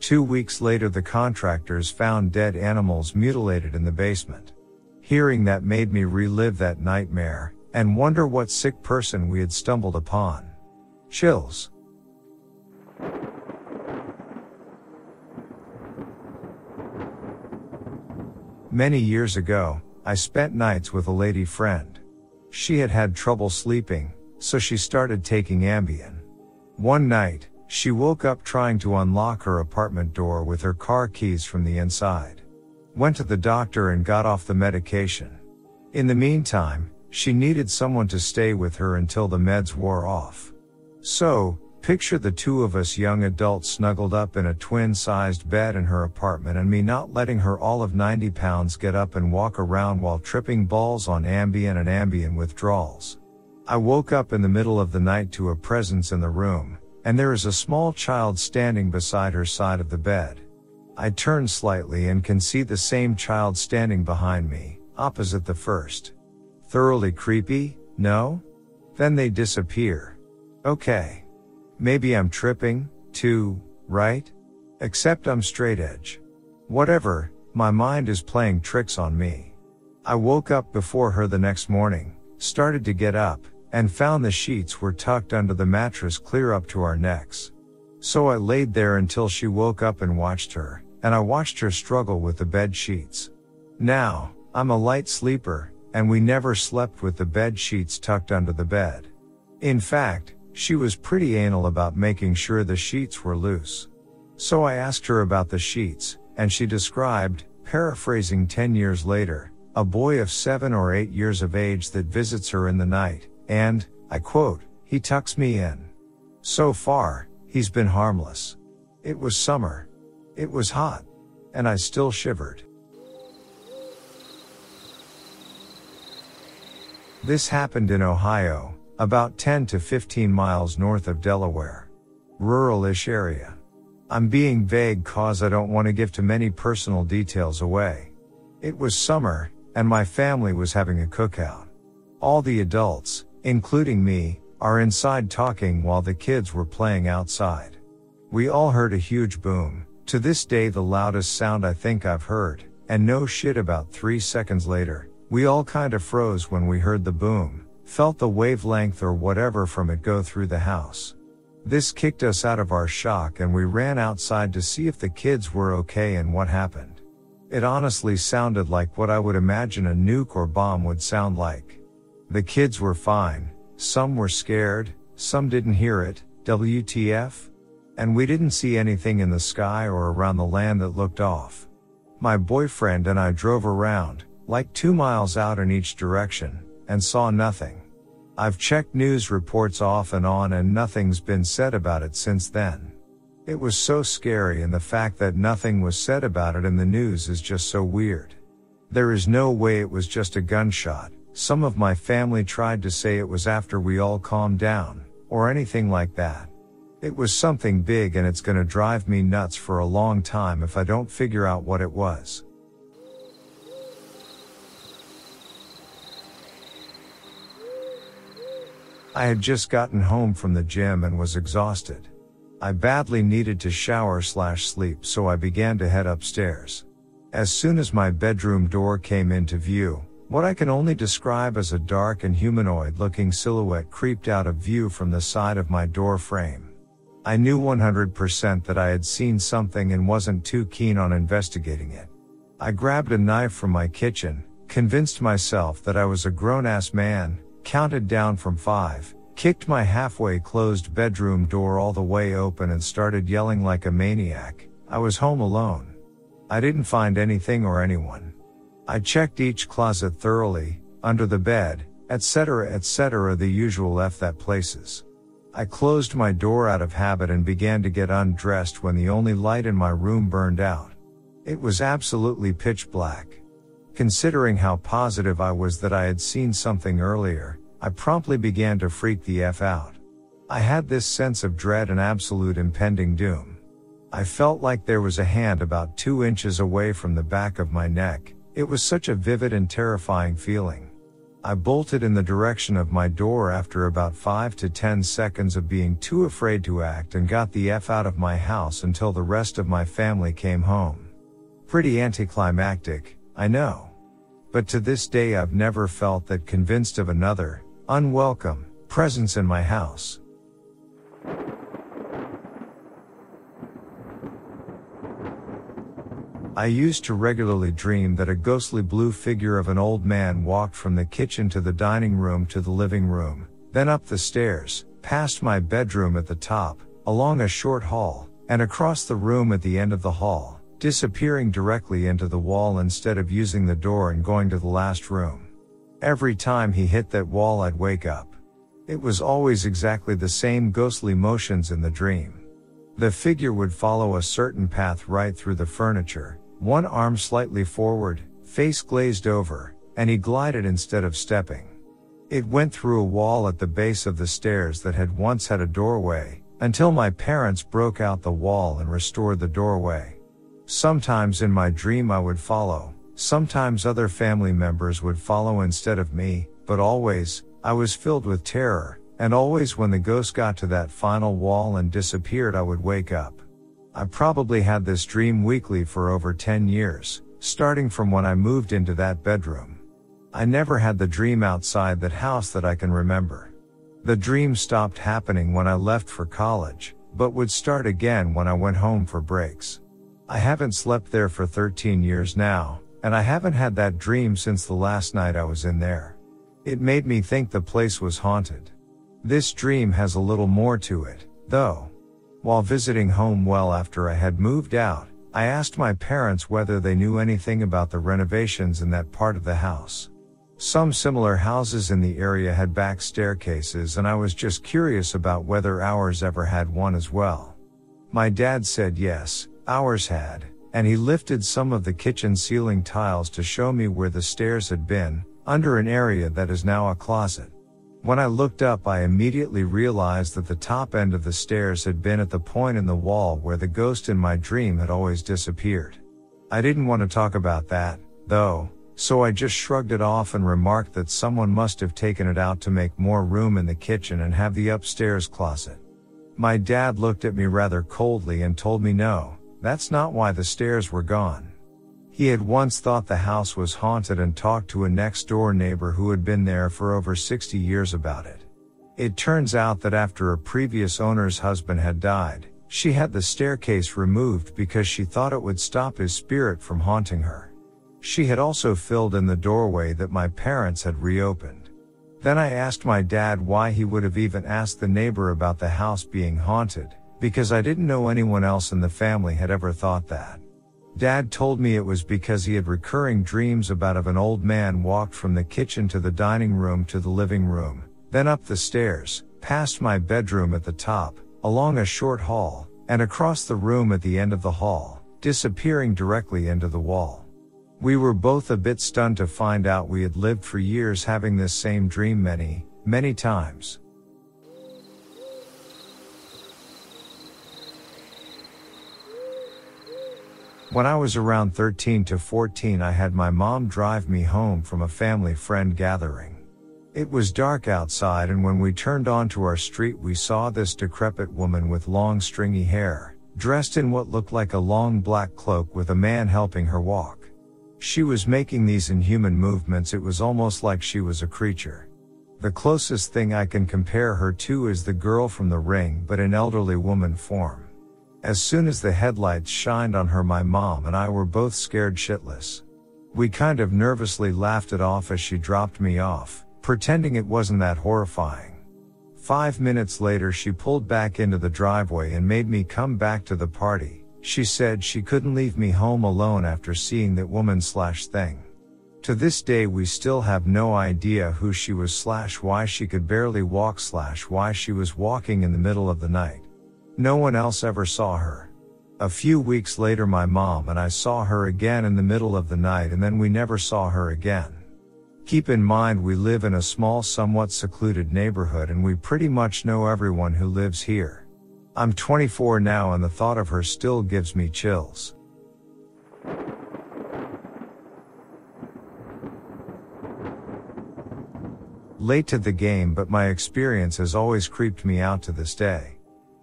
Two weeks later the contractors found dead animals mutilated in the basement. Hearing that made me relive that nightmare, and wonder what sick person we had stumbled upon. Chills. Many years ago, I spent nights with a lady friend. She had had trouble sleeping, so she started taking Ambien. One night, she woke up trying to unlock her apartment door with her car keys from the inside. Went to the doctor and got off the medication. In the meantime, she needed someone to stay with her until the meds wore off. So, picture the two of us young adults snuggled up in a twin sized bed in her apartment and me not letting her all of 90 pounds get up and walk around while tripping balls on Ambien and Ambien withdrawals. I woke up in the middle of the night to a presence in the room, and there is a small child standing beside her side of the bed. I turn slightly and can see the same child standing behind me, opposite the first. Thoroughly creepy, no? Then they disappear. Okay. Maybe I'm tripping, too, right? Except I'm straight edge. Whatever, my mind is playing tricks on me. I woke up before her the next morning, started to get up, and found the sheets were tucked under the mattress clear up to our necks. So I laid there until she woke up and watched her, and I watched her struggle with the bed sheets. Now, I'm a light sleeper, and we never slept with the bed sheets tucked under the bed. In fact, she was pretty anal about making sure the sheets were loose. So I asked her about the sheets, and she described, paraphrasing 10 years later, a boy of 7 or 8 years of age that visits her in the night, and, I quote, he tucks me in. So far, he's been harmless. It was summer. It was hot. And I still shivered. This happened in Ohio, about 10 to 15 miles north of Delaware. Rural-ish area. I'm being vague cause I don't want to give too many personal details away. It was summer, and my family was having a cookout. All the adults, including me, are inside talking while the kids were playing outside. We all heard a huge boom, to this day the loudest sound I think I've heard, and no shit about three seconds later, we all kinda froze when we heard the boom, felt the wavelength or whatever from it go through the house. This kicked us out of our shock and we ran outside to see if the kids were okay and what happened. It honestly sounded like what I would imagine a nuke or bomb would sound like. The kids were fine, some were scared, some didn't hear it, WTF? And we didn't see anything in the sky or around the land that looked off. My boyfriend and I drove around, like two miles out in each direction, and saw nothing. I've checked news reports off and on and nothing's been said about it since then. It was so scary and the fact that nothing was said about it in the news is just so weird. There is no way it was just a gunshot, some of my family tried to say it was after we all calmed down, or anything like that. It was something big and it's gonna drive me nuts for a long time if I don't figure out what it was. I had just gotten home from the gym and was exhausted. I badly needed to shower slash sleep so I began to head upstairs. As soon as my bedroom door came into view, what I can only describe as a dark and humanoid looking silhouette creeped out of view from the side of my door frame. I knew 100% that I had seen something and wasn't too keen on investigating it. I grabbed a knife from my kitchen, convinced myself that I was a grown ass man, counted down from five, kicked my halfway closed bedroom door all the way open and started yelling like a maniac. I was home alone. I didn't find anything or anyone. I checked each closet thoroughly, under the bed, etc., etc., the usual F that places. I closed my door out of habit and began to get undressed when the only light in my room burned out. It was absolutely pitch black. Considering how positive I was that I had seen something earlier, I promptly began to freak the F out. I had this sense of dread and absolute impending doom. I felt like there was a hand about two inches away from the back of my neck, it was such a vivid and terrifying feeling. I bolted in the direction of my door after about 5 to 10 seconds of being too afraid to act and got the F out of my house until the rest of my family came home. Pretty anticlimactic, I know. But to this day I've never felt that convinced of another, unwelcome, presence in my house. I used to regularly dream that a ghostly blue figure of an old man walked from the kitchen to the dining room to the living room, then up the stairs, past my bedroom at the top, along a short hall, and across the room at the end of the hall, disappearing directly into the wall instead of using the door and going to the last room. Every time he hit that wall, I'd wake up. It was always exactly the same ghostly motions in the dream. The figure would follow a certain path right through the furniture, one arm slightly forward, face glazed over, and he glided instead of stepping. It went through a wall at the base of the stairs that had once had a doorway, until my parents broke out the wall and restored the doorway. Sometimes in my dream I would follow, sometimes other family members would follow instead of me, but always, I was filled with terror, and always when the ghost got to that final wall and disappeared, I would wake up. I probably had this dream weekly for over 10 years, starting from when I moved into that bedroom. I never had the dream outside that house that I can remember. The dream stopped happening when I left for college, but would start again when I went home for breaks. I haven't slept there for 13 years now, and I haven't had that dream since the last night I was in there. It made me think the place was haunted. This dream has a little more to it, though. While visiting home well after I had moved out, I asked my parents whether they knew anything about the renovations in that part of the house. Some similar houses in the area had back staircases and I was just curious about whether ours ever had one as well. My dad said yes, ours had, and he lifted some of the kitchen ceiling tiles to show me where the stairs had been, under an area that is now a closet. When I looked up, I immediately realized that the top end of the stairs had been at the point in the wall where the ghost in my dream had always disappeared. I didn't want to talk about that, though, so I just shrugged it off and remarked that someone must have taken it out to make more room in the kitchen and have the upstairs closet. My dad looked at me rather coldly and told me no, that's not why the stairs were gone. He had once thought the house was haunted and talked to a next door neighbor who had been there for over 60 years about it. It turns out that after a previous owner's husband had died, she had the staircase removed because she thought it would stop his spirit from haunting her. She had also filled in the doorway that my parents had reopened. Then I asked my dad why he would have even asked the neighbor about the house being haunted, because I didn't know anyone else in the family had ever thought that. Dad told me it was because he had recurring dreams about if an old man walked from the kitchen to the dining room to the living room, then up the stairs, past my bedroom at the top, along a short hall, and across the room at the end of the hall, disappearing directly into the wall. We were both a bit stunned to find out we had lived for years having this same dream many, many times. When I was around 13 to 14, I had my mom drive me home from a family friend gathering. It was dark outside, and when we turned onto our street, we saw this decrepit woman with long stringy hair, dressed in what looked like a long black cloak with a man helping her walk. She was making these inhuman movements, it was almost like she was a creature. The closest thing I can compare her to is the girl from the ring, but in elderly woman form. As soon as the headlights shined on her, my mom and I were both scared shitless. We kind of nervously laughed it off as she dropped me off, pretending it wasn't that horrifying. Five minutes later, she pulled back into the driveway and made me come back to the party. She said she couldn't leave me home alone after seeing that woman slash thing. To this day, we still have no idea who she was slash why she could barely walk slash why she was walking in the middle of the night. No one else ever saw her. A few weeks later, my mom and I saw her again in the middle of the night and then we never saw her again. Keep in mind we live in a small, somewhat secluded neighborhood and we pretty much know everyone who lives here. I'm 24 now and the thought of her still gives me chills. Late to the game, but my experience has always creeped me out to this day.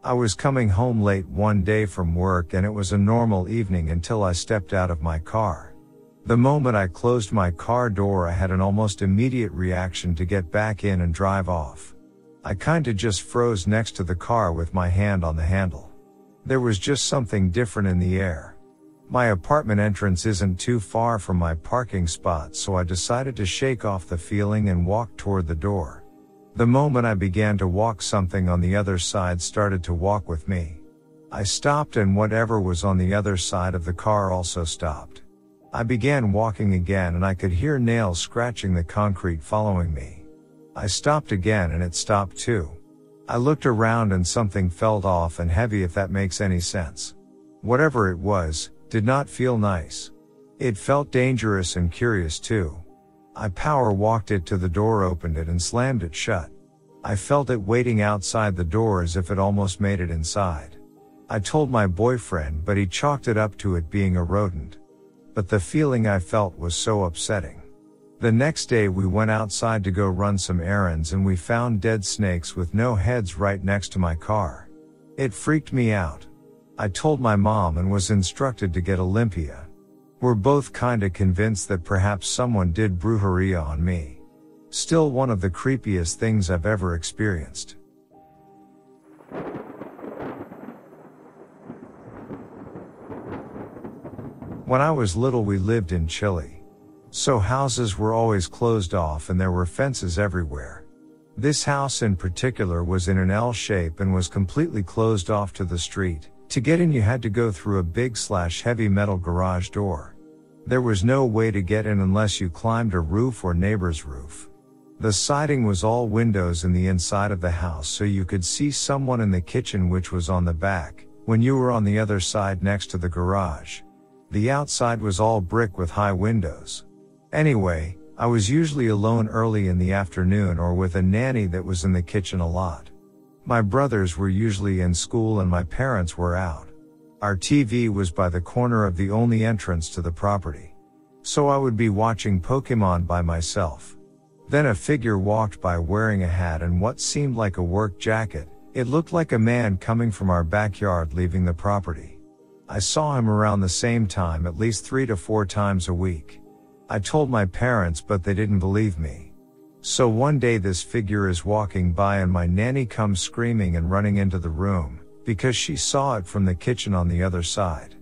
I was coming home late one day from work and it was a normal evening until I stepped out of my car. The moment I closed my car door, I had an almost immediate reaction to get back in and drive off. I kinda just froze next to the car with my hand on the handle. There was just something different in the air. My apartment entrance isn't too far from my parking spot, so I decided to shake off the feeling and walk toward the door. The moment I began to walk, something on the other side started to walk with me. I stopped and whatever was on the other side of the car also stopped. I began walking again and I could hear nails scratching the concrete following me. I stopped again and it stopped too. I looked around and something felt off and heavy if that makes any sense. Whatever it was, did not feel nice. It felt dangerous and curious too. I power walked it to the door, opened it and slammed it shut. I felt it waiting outside the door as if it almost made it inside. I told my boyfriend, but he chalked it up to it being a rodent. But the feeling I felt was so upsetting. The next day we went outside to go run some errands and we found dead snakes with no heads right next to my car. It freaked me out. I told my mom and was instructed to get a limpia. We're both kinda convinced that perhaps someone did brujeria on me. Still one of the creepiest things I've ever experienced. When I was little we lived in Chile. So houses were always closed off and there were fences everywhere. This house in particular was in an L shape and was completely closed off to the street. To get in you had to go through a big slash heavy metal garage door. There was no way to get in unless you climbed a roof or neighbor's roof. The siding was all windows in the inside of the house so you could see someone in the kitchen which was on the back, when you were on the other side next to the garage. The outside was all brick with high windows. Anyway, I was usually alone early in the afternoon or with a nanny that was in the kitchen a lot. My brothers were usually in school and my parents were out. Our TV was by the corner of the only entrance to the property. So I would be watching Pokemon by myself. Then a figure walked by wearing a hat and what seemed like a work jacket. It looked like a man coming from our backyard leaving the property. I saw him around the same time at least three to four times a week. I told my parents but they didn't believe me. So one day this figure is walking by and my nanny comes screaming and running into the room, because she saw it from the kitchen on the other side.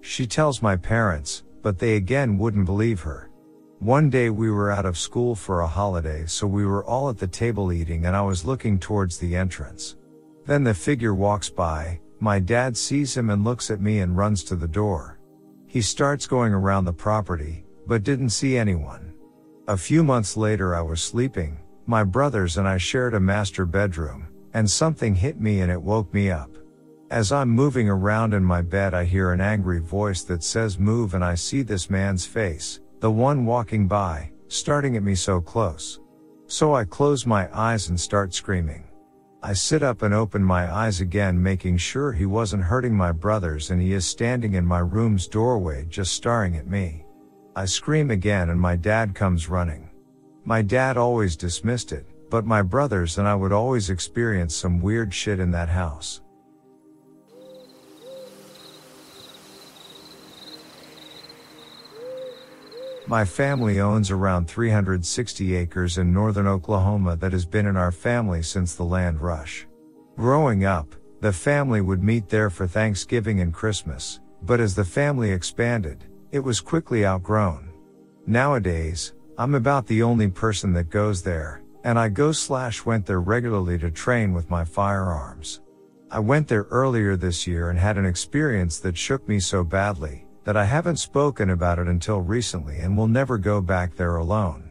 She tells my parents, but they again wouldn't believe her. One day we were out of school for a holiday so we were all at the table eating and I was looking towards the entrance. Then the figure walks by, my dad sees him and looks at me and runs to the door. He starts going around the property, but didn't see anyone. A few months later I was sleeping, my brothers and I shared a master bedroom, and something hit me and it woke me up. As I'm moving around in my bed I hear an angry voice that says move and I see this man's face, the one walking by, starting at me so close. So I close my eyes and start screaming. I sit up and open my eyes again making sure he wasn't hurting my brothers and he is standing in my room's doorway just staring at me. I scream again and my dad comes running. My dad always dismissed it, but my brothers and I would always experience some weird shit in that house. My family owns around 360 acres in northern Oklahoma that has been in our family since the land rush. Growing up, the family would meet there for Thanksgiving and Christmas, but as the family expanded, it was quickly outgrown. Nowadays, I'm about the only person that goes there, and I go slash went there regularly to train with my firearms. I went there earlier this year and had an experience that shook me so badly that I haven't spoken about it until recently and will never go back there alone.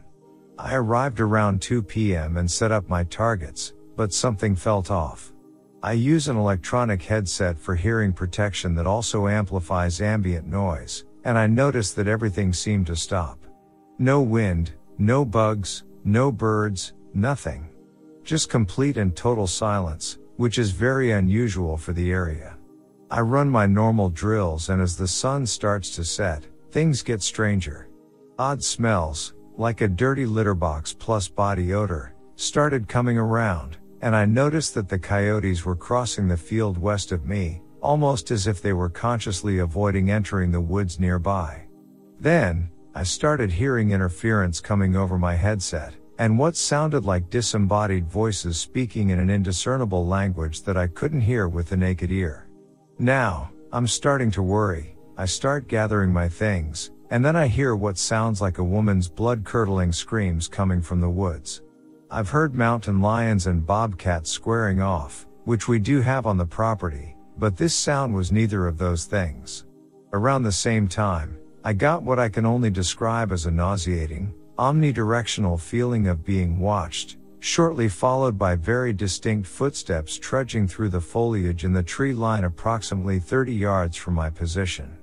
I arrived around 2 p.m. and set up my targets, but something felt off. I use an electronic headset for hearing protection that also amplifies ambient noise, and I noticed that everything seemed to stop. No wind, no bugs, no birds, nothing. Just complete and total silence, which is very unusual for the area. I run my normal drills and as the sun starts to set, things get stranger. Odd smells, like a dirty litter box plus body odor, started coming around, and I noticed that the coyotes were crossing the field west of me, almost as if they were consciously avoiding entering the woods nearby. Then, I started hearing interference coming over my headset, and what sounded like disembodied voices speaking in an indiscernible language that I couldn't hear with the naked ear. Now, I'm starting to worry, I start gathering my things, and then I hear what sounds like a woman's blood curdling screams coming from the woods. I've heard mountain lions and bobcats squaring off, which we do have on the property, but this sound was neither of those things. Around the same time, I got what I can only describe as a nauseating, omnidirectional feeling of being watched, shortly followed by very distinct footsteps trudging through the foliage in the tree line approximately 30 yards from my position.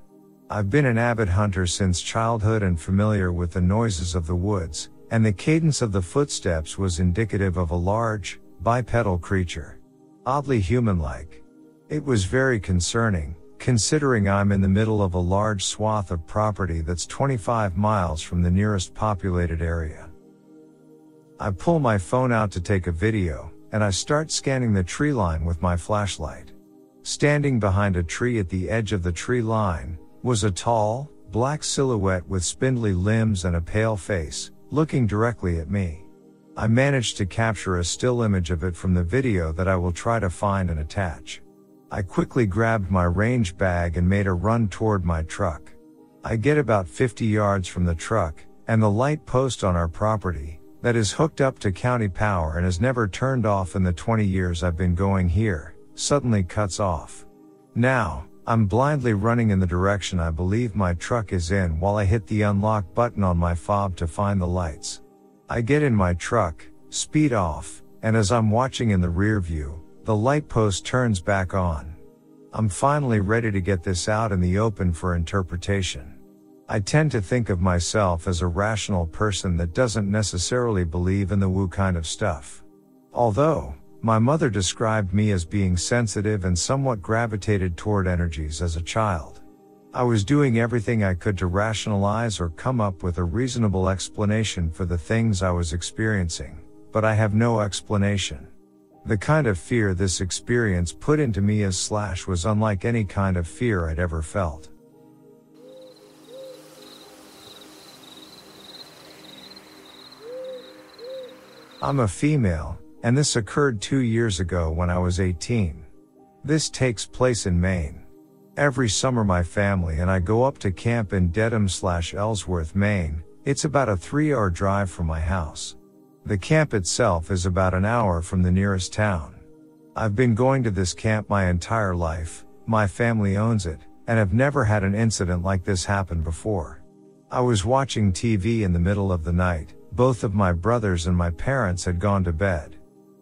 I've been an avid hunter since childhood and familiar with the noises of the woods, and the cadence of the footsteps was indicative of a large, bipedal creature. Oddly human-like. It was very concerning, considering I'm in the middle of a large swath of property that's 25 miles from the nearest populated area. I pull my phone out to take a video, and I start scanning the tree line with my flashlight. Standing behind a tree at the edge of the tree line, was a tall, black silhouette with spindly limbs and a pale face, looking directly at me. I managed to capture a still image of it from the video that I will try to find and attach. I quickly grabbed my range bag and made a run toward my truck. I get about 50 yards from the truck, and the light post on our property, that is hooked up to county power and has never turned off in the 20 years I've been going here, suddenly cuts off. Now, I'm blindly running in the direction I believe my truck is in while I hit the unlock button on my fob to find the lights. I get in my truck, speed off, and as I'm watching in the rear view, the light post turns back on. I'm finally ready to get this out in the open for interpretation. I tend to think of myself as a rational person that doesn't necessarily believe in the woo kind of stuff. Although, my mother described me as being sensitive and somewhat gravitated toward energies as a child. I was doing everything I could to rationalize or come up with a reasonable explanation for the things I was experiencing, but I have no explanation. The kind of fear this experience put into me as slash was unlike any kind of fear I'd ever felt. I'm a female, and this occurred two years ago when I was 18. This takes place in Maine. Every summer my family and I go up to camp in Dedham slash Ellsworth, Maine. It's about a three hour drive from my house. The camp itself is about an hour from the nearest town. I've been going to this camp my entire life, my family owns it, and have never had an incident like this happen before. I was watching TV in the middle of the night, both of my brothers and my parents had gone to bed.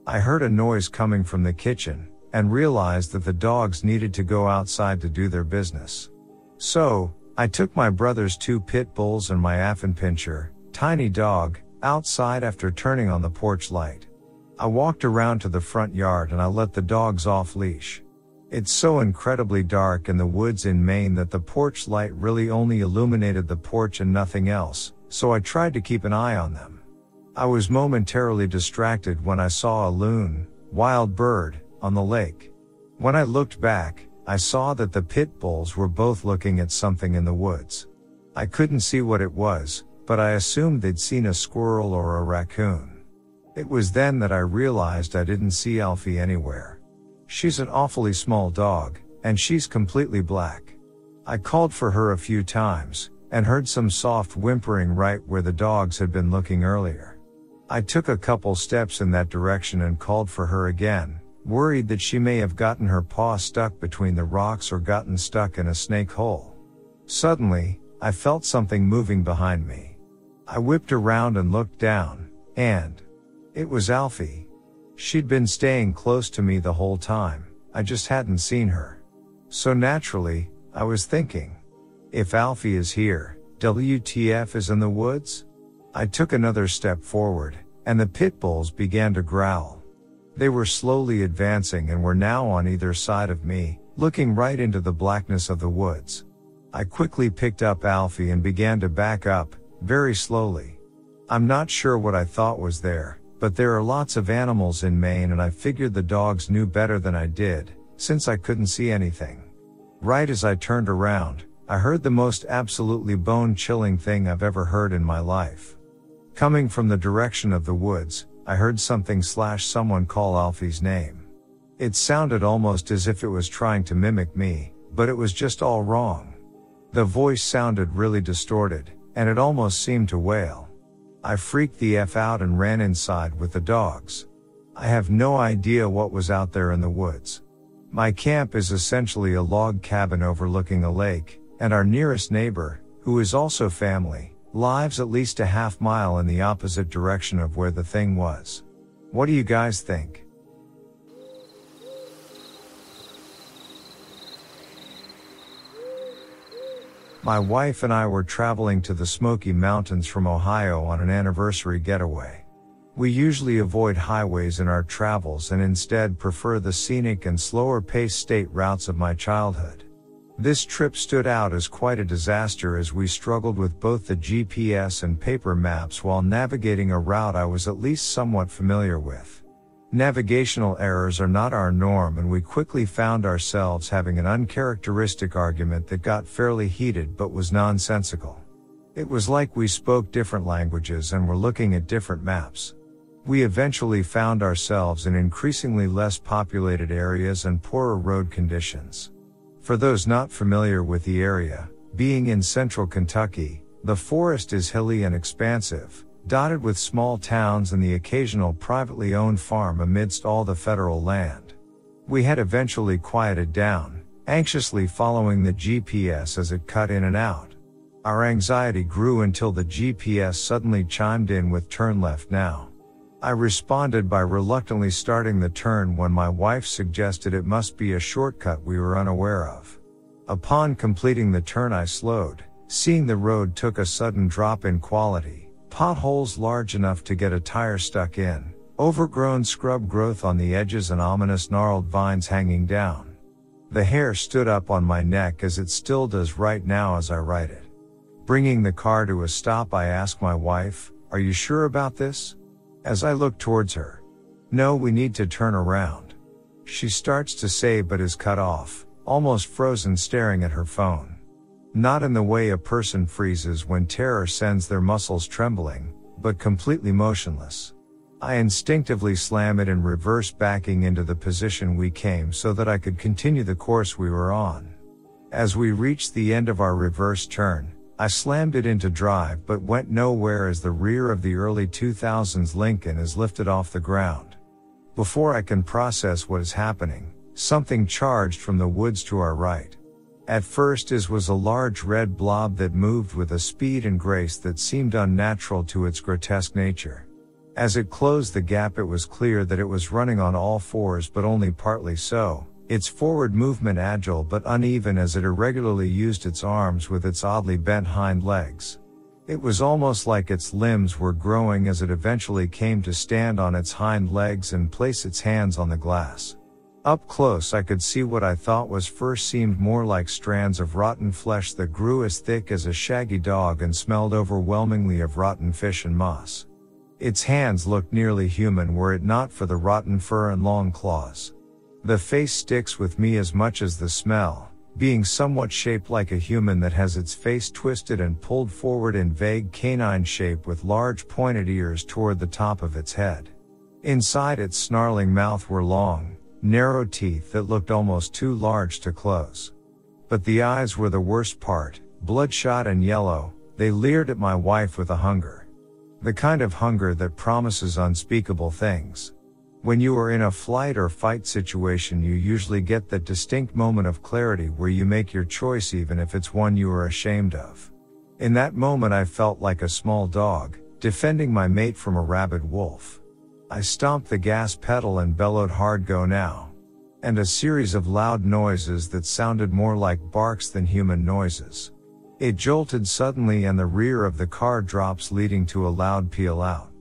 I heard a noise coming from the kitchen and realized that the dogs needed to go outside to do their business. So, I took my brother's two pit bulls and my Affenpinscher, tiny dog, outside after turning on the porch light. I walked around to the front yard and I let the dogs off leash. It's so incredibly dark in the woods in Maine that the porch light really only illuminated the porch and nothing else, so I tried to keep an eye on them. I was momentarily distracted when I saw a loon, wild bird, on the lake. When I looked back, I saw that the pit bulls were both looking at something in the woods. I couldn't see what it was, but I assumed they'd seen a squirrel or a raccoon. It was then that I realized I didn't see Alfie anywhere. She's an awfully small dog, and she's completely black. I called for her a few times, and heard some soft whimpering right where the dogs had been looking earlier. I took a couple steps in that direction and called for her again, worried that she may have gotten her paw stuck between the rocks or gotten stuck in a snake hole. Suddenly, I felt something moving behind me. I whipped around and looked down, and it was Alfie. She'd been staying close to me the whole time, I just hadn't seen her. So naturally, I was thinking, if Alfie is here, WTF is in the woods? I took another step forward, and the pit bulls began to growl. They were slowly advancing and were now on either side of me, looking right into the blackness of the woods. I quickly picked up Alfie and began to back up, very slowly. I'm not sure what I thought was there, but there are lots of animals in Maine and I figured the dogs knew better than I did, since I couldn't see anything. Right as I turned around, I heard the most absolutely bone chilling thing I've ever heard in my life. Coming from the direction of the woods, I heard something slash someone call Alfie's name. It sounded almost as if it was trying to mimic me, but it was just all wrong. The voice sounded really distorted, and it almost seemed to wail. I freaked the F out and ran inside with the dogs. I have no idea what was out there in the woods. My camp is essentially a log cabin overlooking a lake, and our nearest neighbor, who is also family, lives at least a half mile in the opposite direction of where the thing was. What do you guys think? My wife and I were traveling to the Smoky Mountains from Ohio on an anniversary getaway. We usually avoid highways in our travels and instead prefer the scenic and slower paced state routes of my childhood. This trip stood out as quite a disaster as we struggled with both the GPS and paper maps while navigating a route I was at least somewhat familiar with. Navigational errors are not our norm and we quickly found ourselves having an uncharacteristic argument that got fairly heated but was nonsensical. It was like we spoke different languages and were looking at different maps. We eventually found ourselves in increasingly less populated areas and poorer road conditions. For those not familiar with the area, being in central Kentucky, the forest is hilly and expansive, dotted with small towns and the occasional privately owned farm amidst all the federal land. We had eventually quieted down, anxiously following the GPS as it cut in and out. Our anxiety grew until the GPS suddenly chimed in with turn left now. I responded by reluctantly starting the turn when my wife suggested it must be a shortcut we were unaware of. Upon completing the turn I slowed, seeing the road took a sudden drop in quality, potholes large enough to get a tire stuck in, overgrown scrub growth on the edges and ominous gnarled vines hanging down. The hair stood up on my neck as it still does right now as I write it. Bringing the car to a stop I ask my wife, are you sure about this? As I look towards her. No, we need to turn around. She starts to say but is cut off, almost frozen staring at her phone. Not in the way a person freezes when terror sends their muscles trembling, but completely motionless. I instinctively slam it in reverse backing into the position we came so that I could continue the course we were on. As we reached the end of our reverse turn, I slammed it into drive but went nowhere as the rear of the early 2000s Lincoln is lifted off the ground. Before I can process what is happening, something charged from the woods to our right. At first is was a large red blob that moved with a speed and grace that seemed unnatural to its grotesque nature. As it closed the gap it was clear that it was running on all fours but only partly so, its forward movement agile but uneven as it irregularly used its arms with its oddly bent hind legs. It was almost like its limbs were growing as it eventually came to stand on its hind legs and place its hands on the glass. Up close I could see what I thought was first seemed more like strands of rotten flesh that grew as thick as a shaggy dog and smelled overwhelmingly of rotten fish and moss. Its hands looked nearly human were it not for the rotten fur and long claws. The face sticks with me as much as the smell, being somewhat shaped like a human that has its face twisted and pulled forward in vague canine shape with large pointed ears toward the top of its head. Inside its snarling mouth were long, narrow teeth that looked almost too large to close. But the eyes were the worst part, bloodshot and yellow, they leered at my wife with a hunger. The kind of hunger that promises unspeakable things. When you are in a flight or fight situation, you usually get that distinct moment of clarity where you make your choice even if it's one you are ashamed of. In that moment, I felt like a small dog, defending my mate from a rabid wolf. I stomped the gas pedal and bellowed hard go now. And a series of loud noises that sounded more like barks than human noises. It jolted suddenly and the rear of the car drops leading to a loud peel out.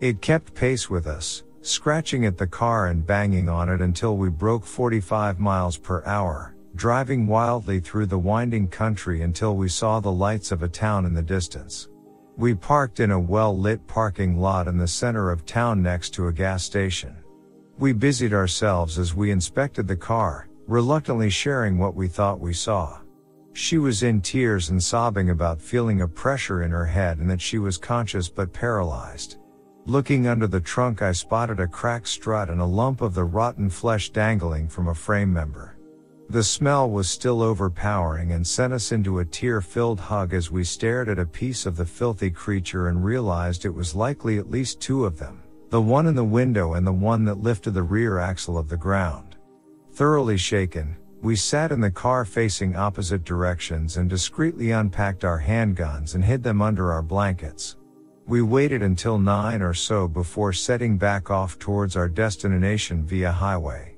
It kept pace with us, scratching at the car and banging on it until we broke 45 miles per hour, driving wildly through the winding country until we saw the lights of a town in the distance. We parked in a well-lit parking lot in the center of town next to a gas station. We busied ourselves as we inspected the car, reluctantly sharing what we thought we saw. She was in tears and sobbing about feeling a pressure in her head and that she was conscious but paralyzed. Looking under the trunk, I spotted a cracked strut and a lump of the rotten flesh dangling from a frame member. The smell was still overpowering and sent us into a tear filled hug as we stared at a piece of the filthy creature and realized it was likely at least two of them. The one in the window and the one that lifted the rear axle of the ground. Thoroughly shaken, we sat in the car facing opposite directions and discreetly unpacked our handguns and hid them under our blankets. We waited until nine or so before setting back off towards our destination via highway.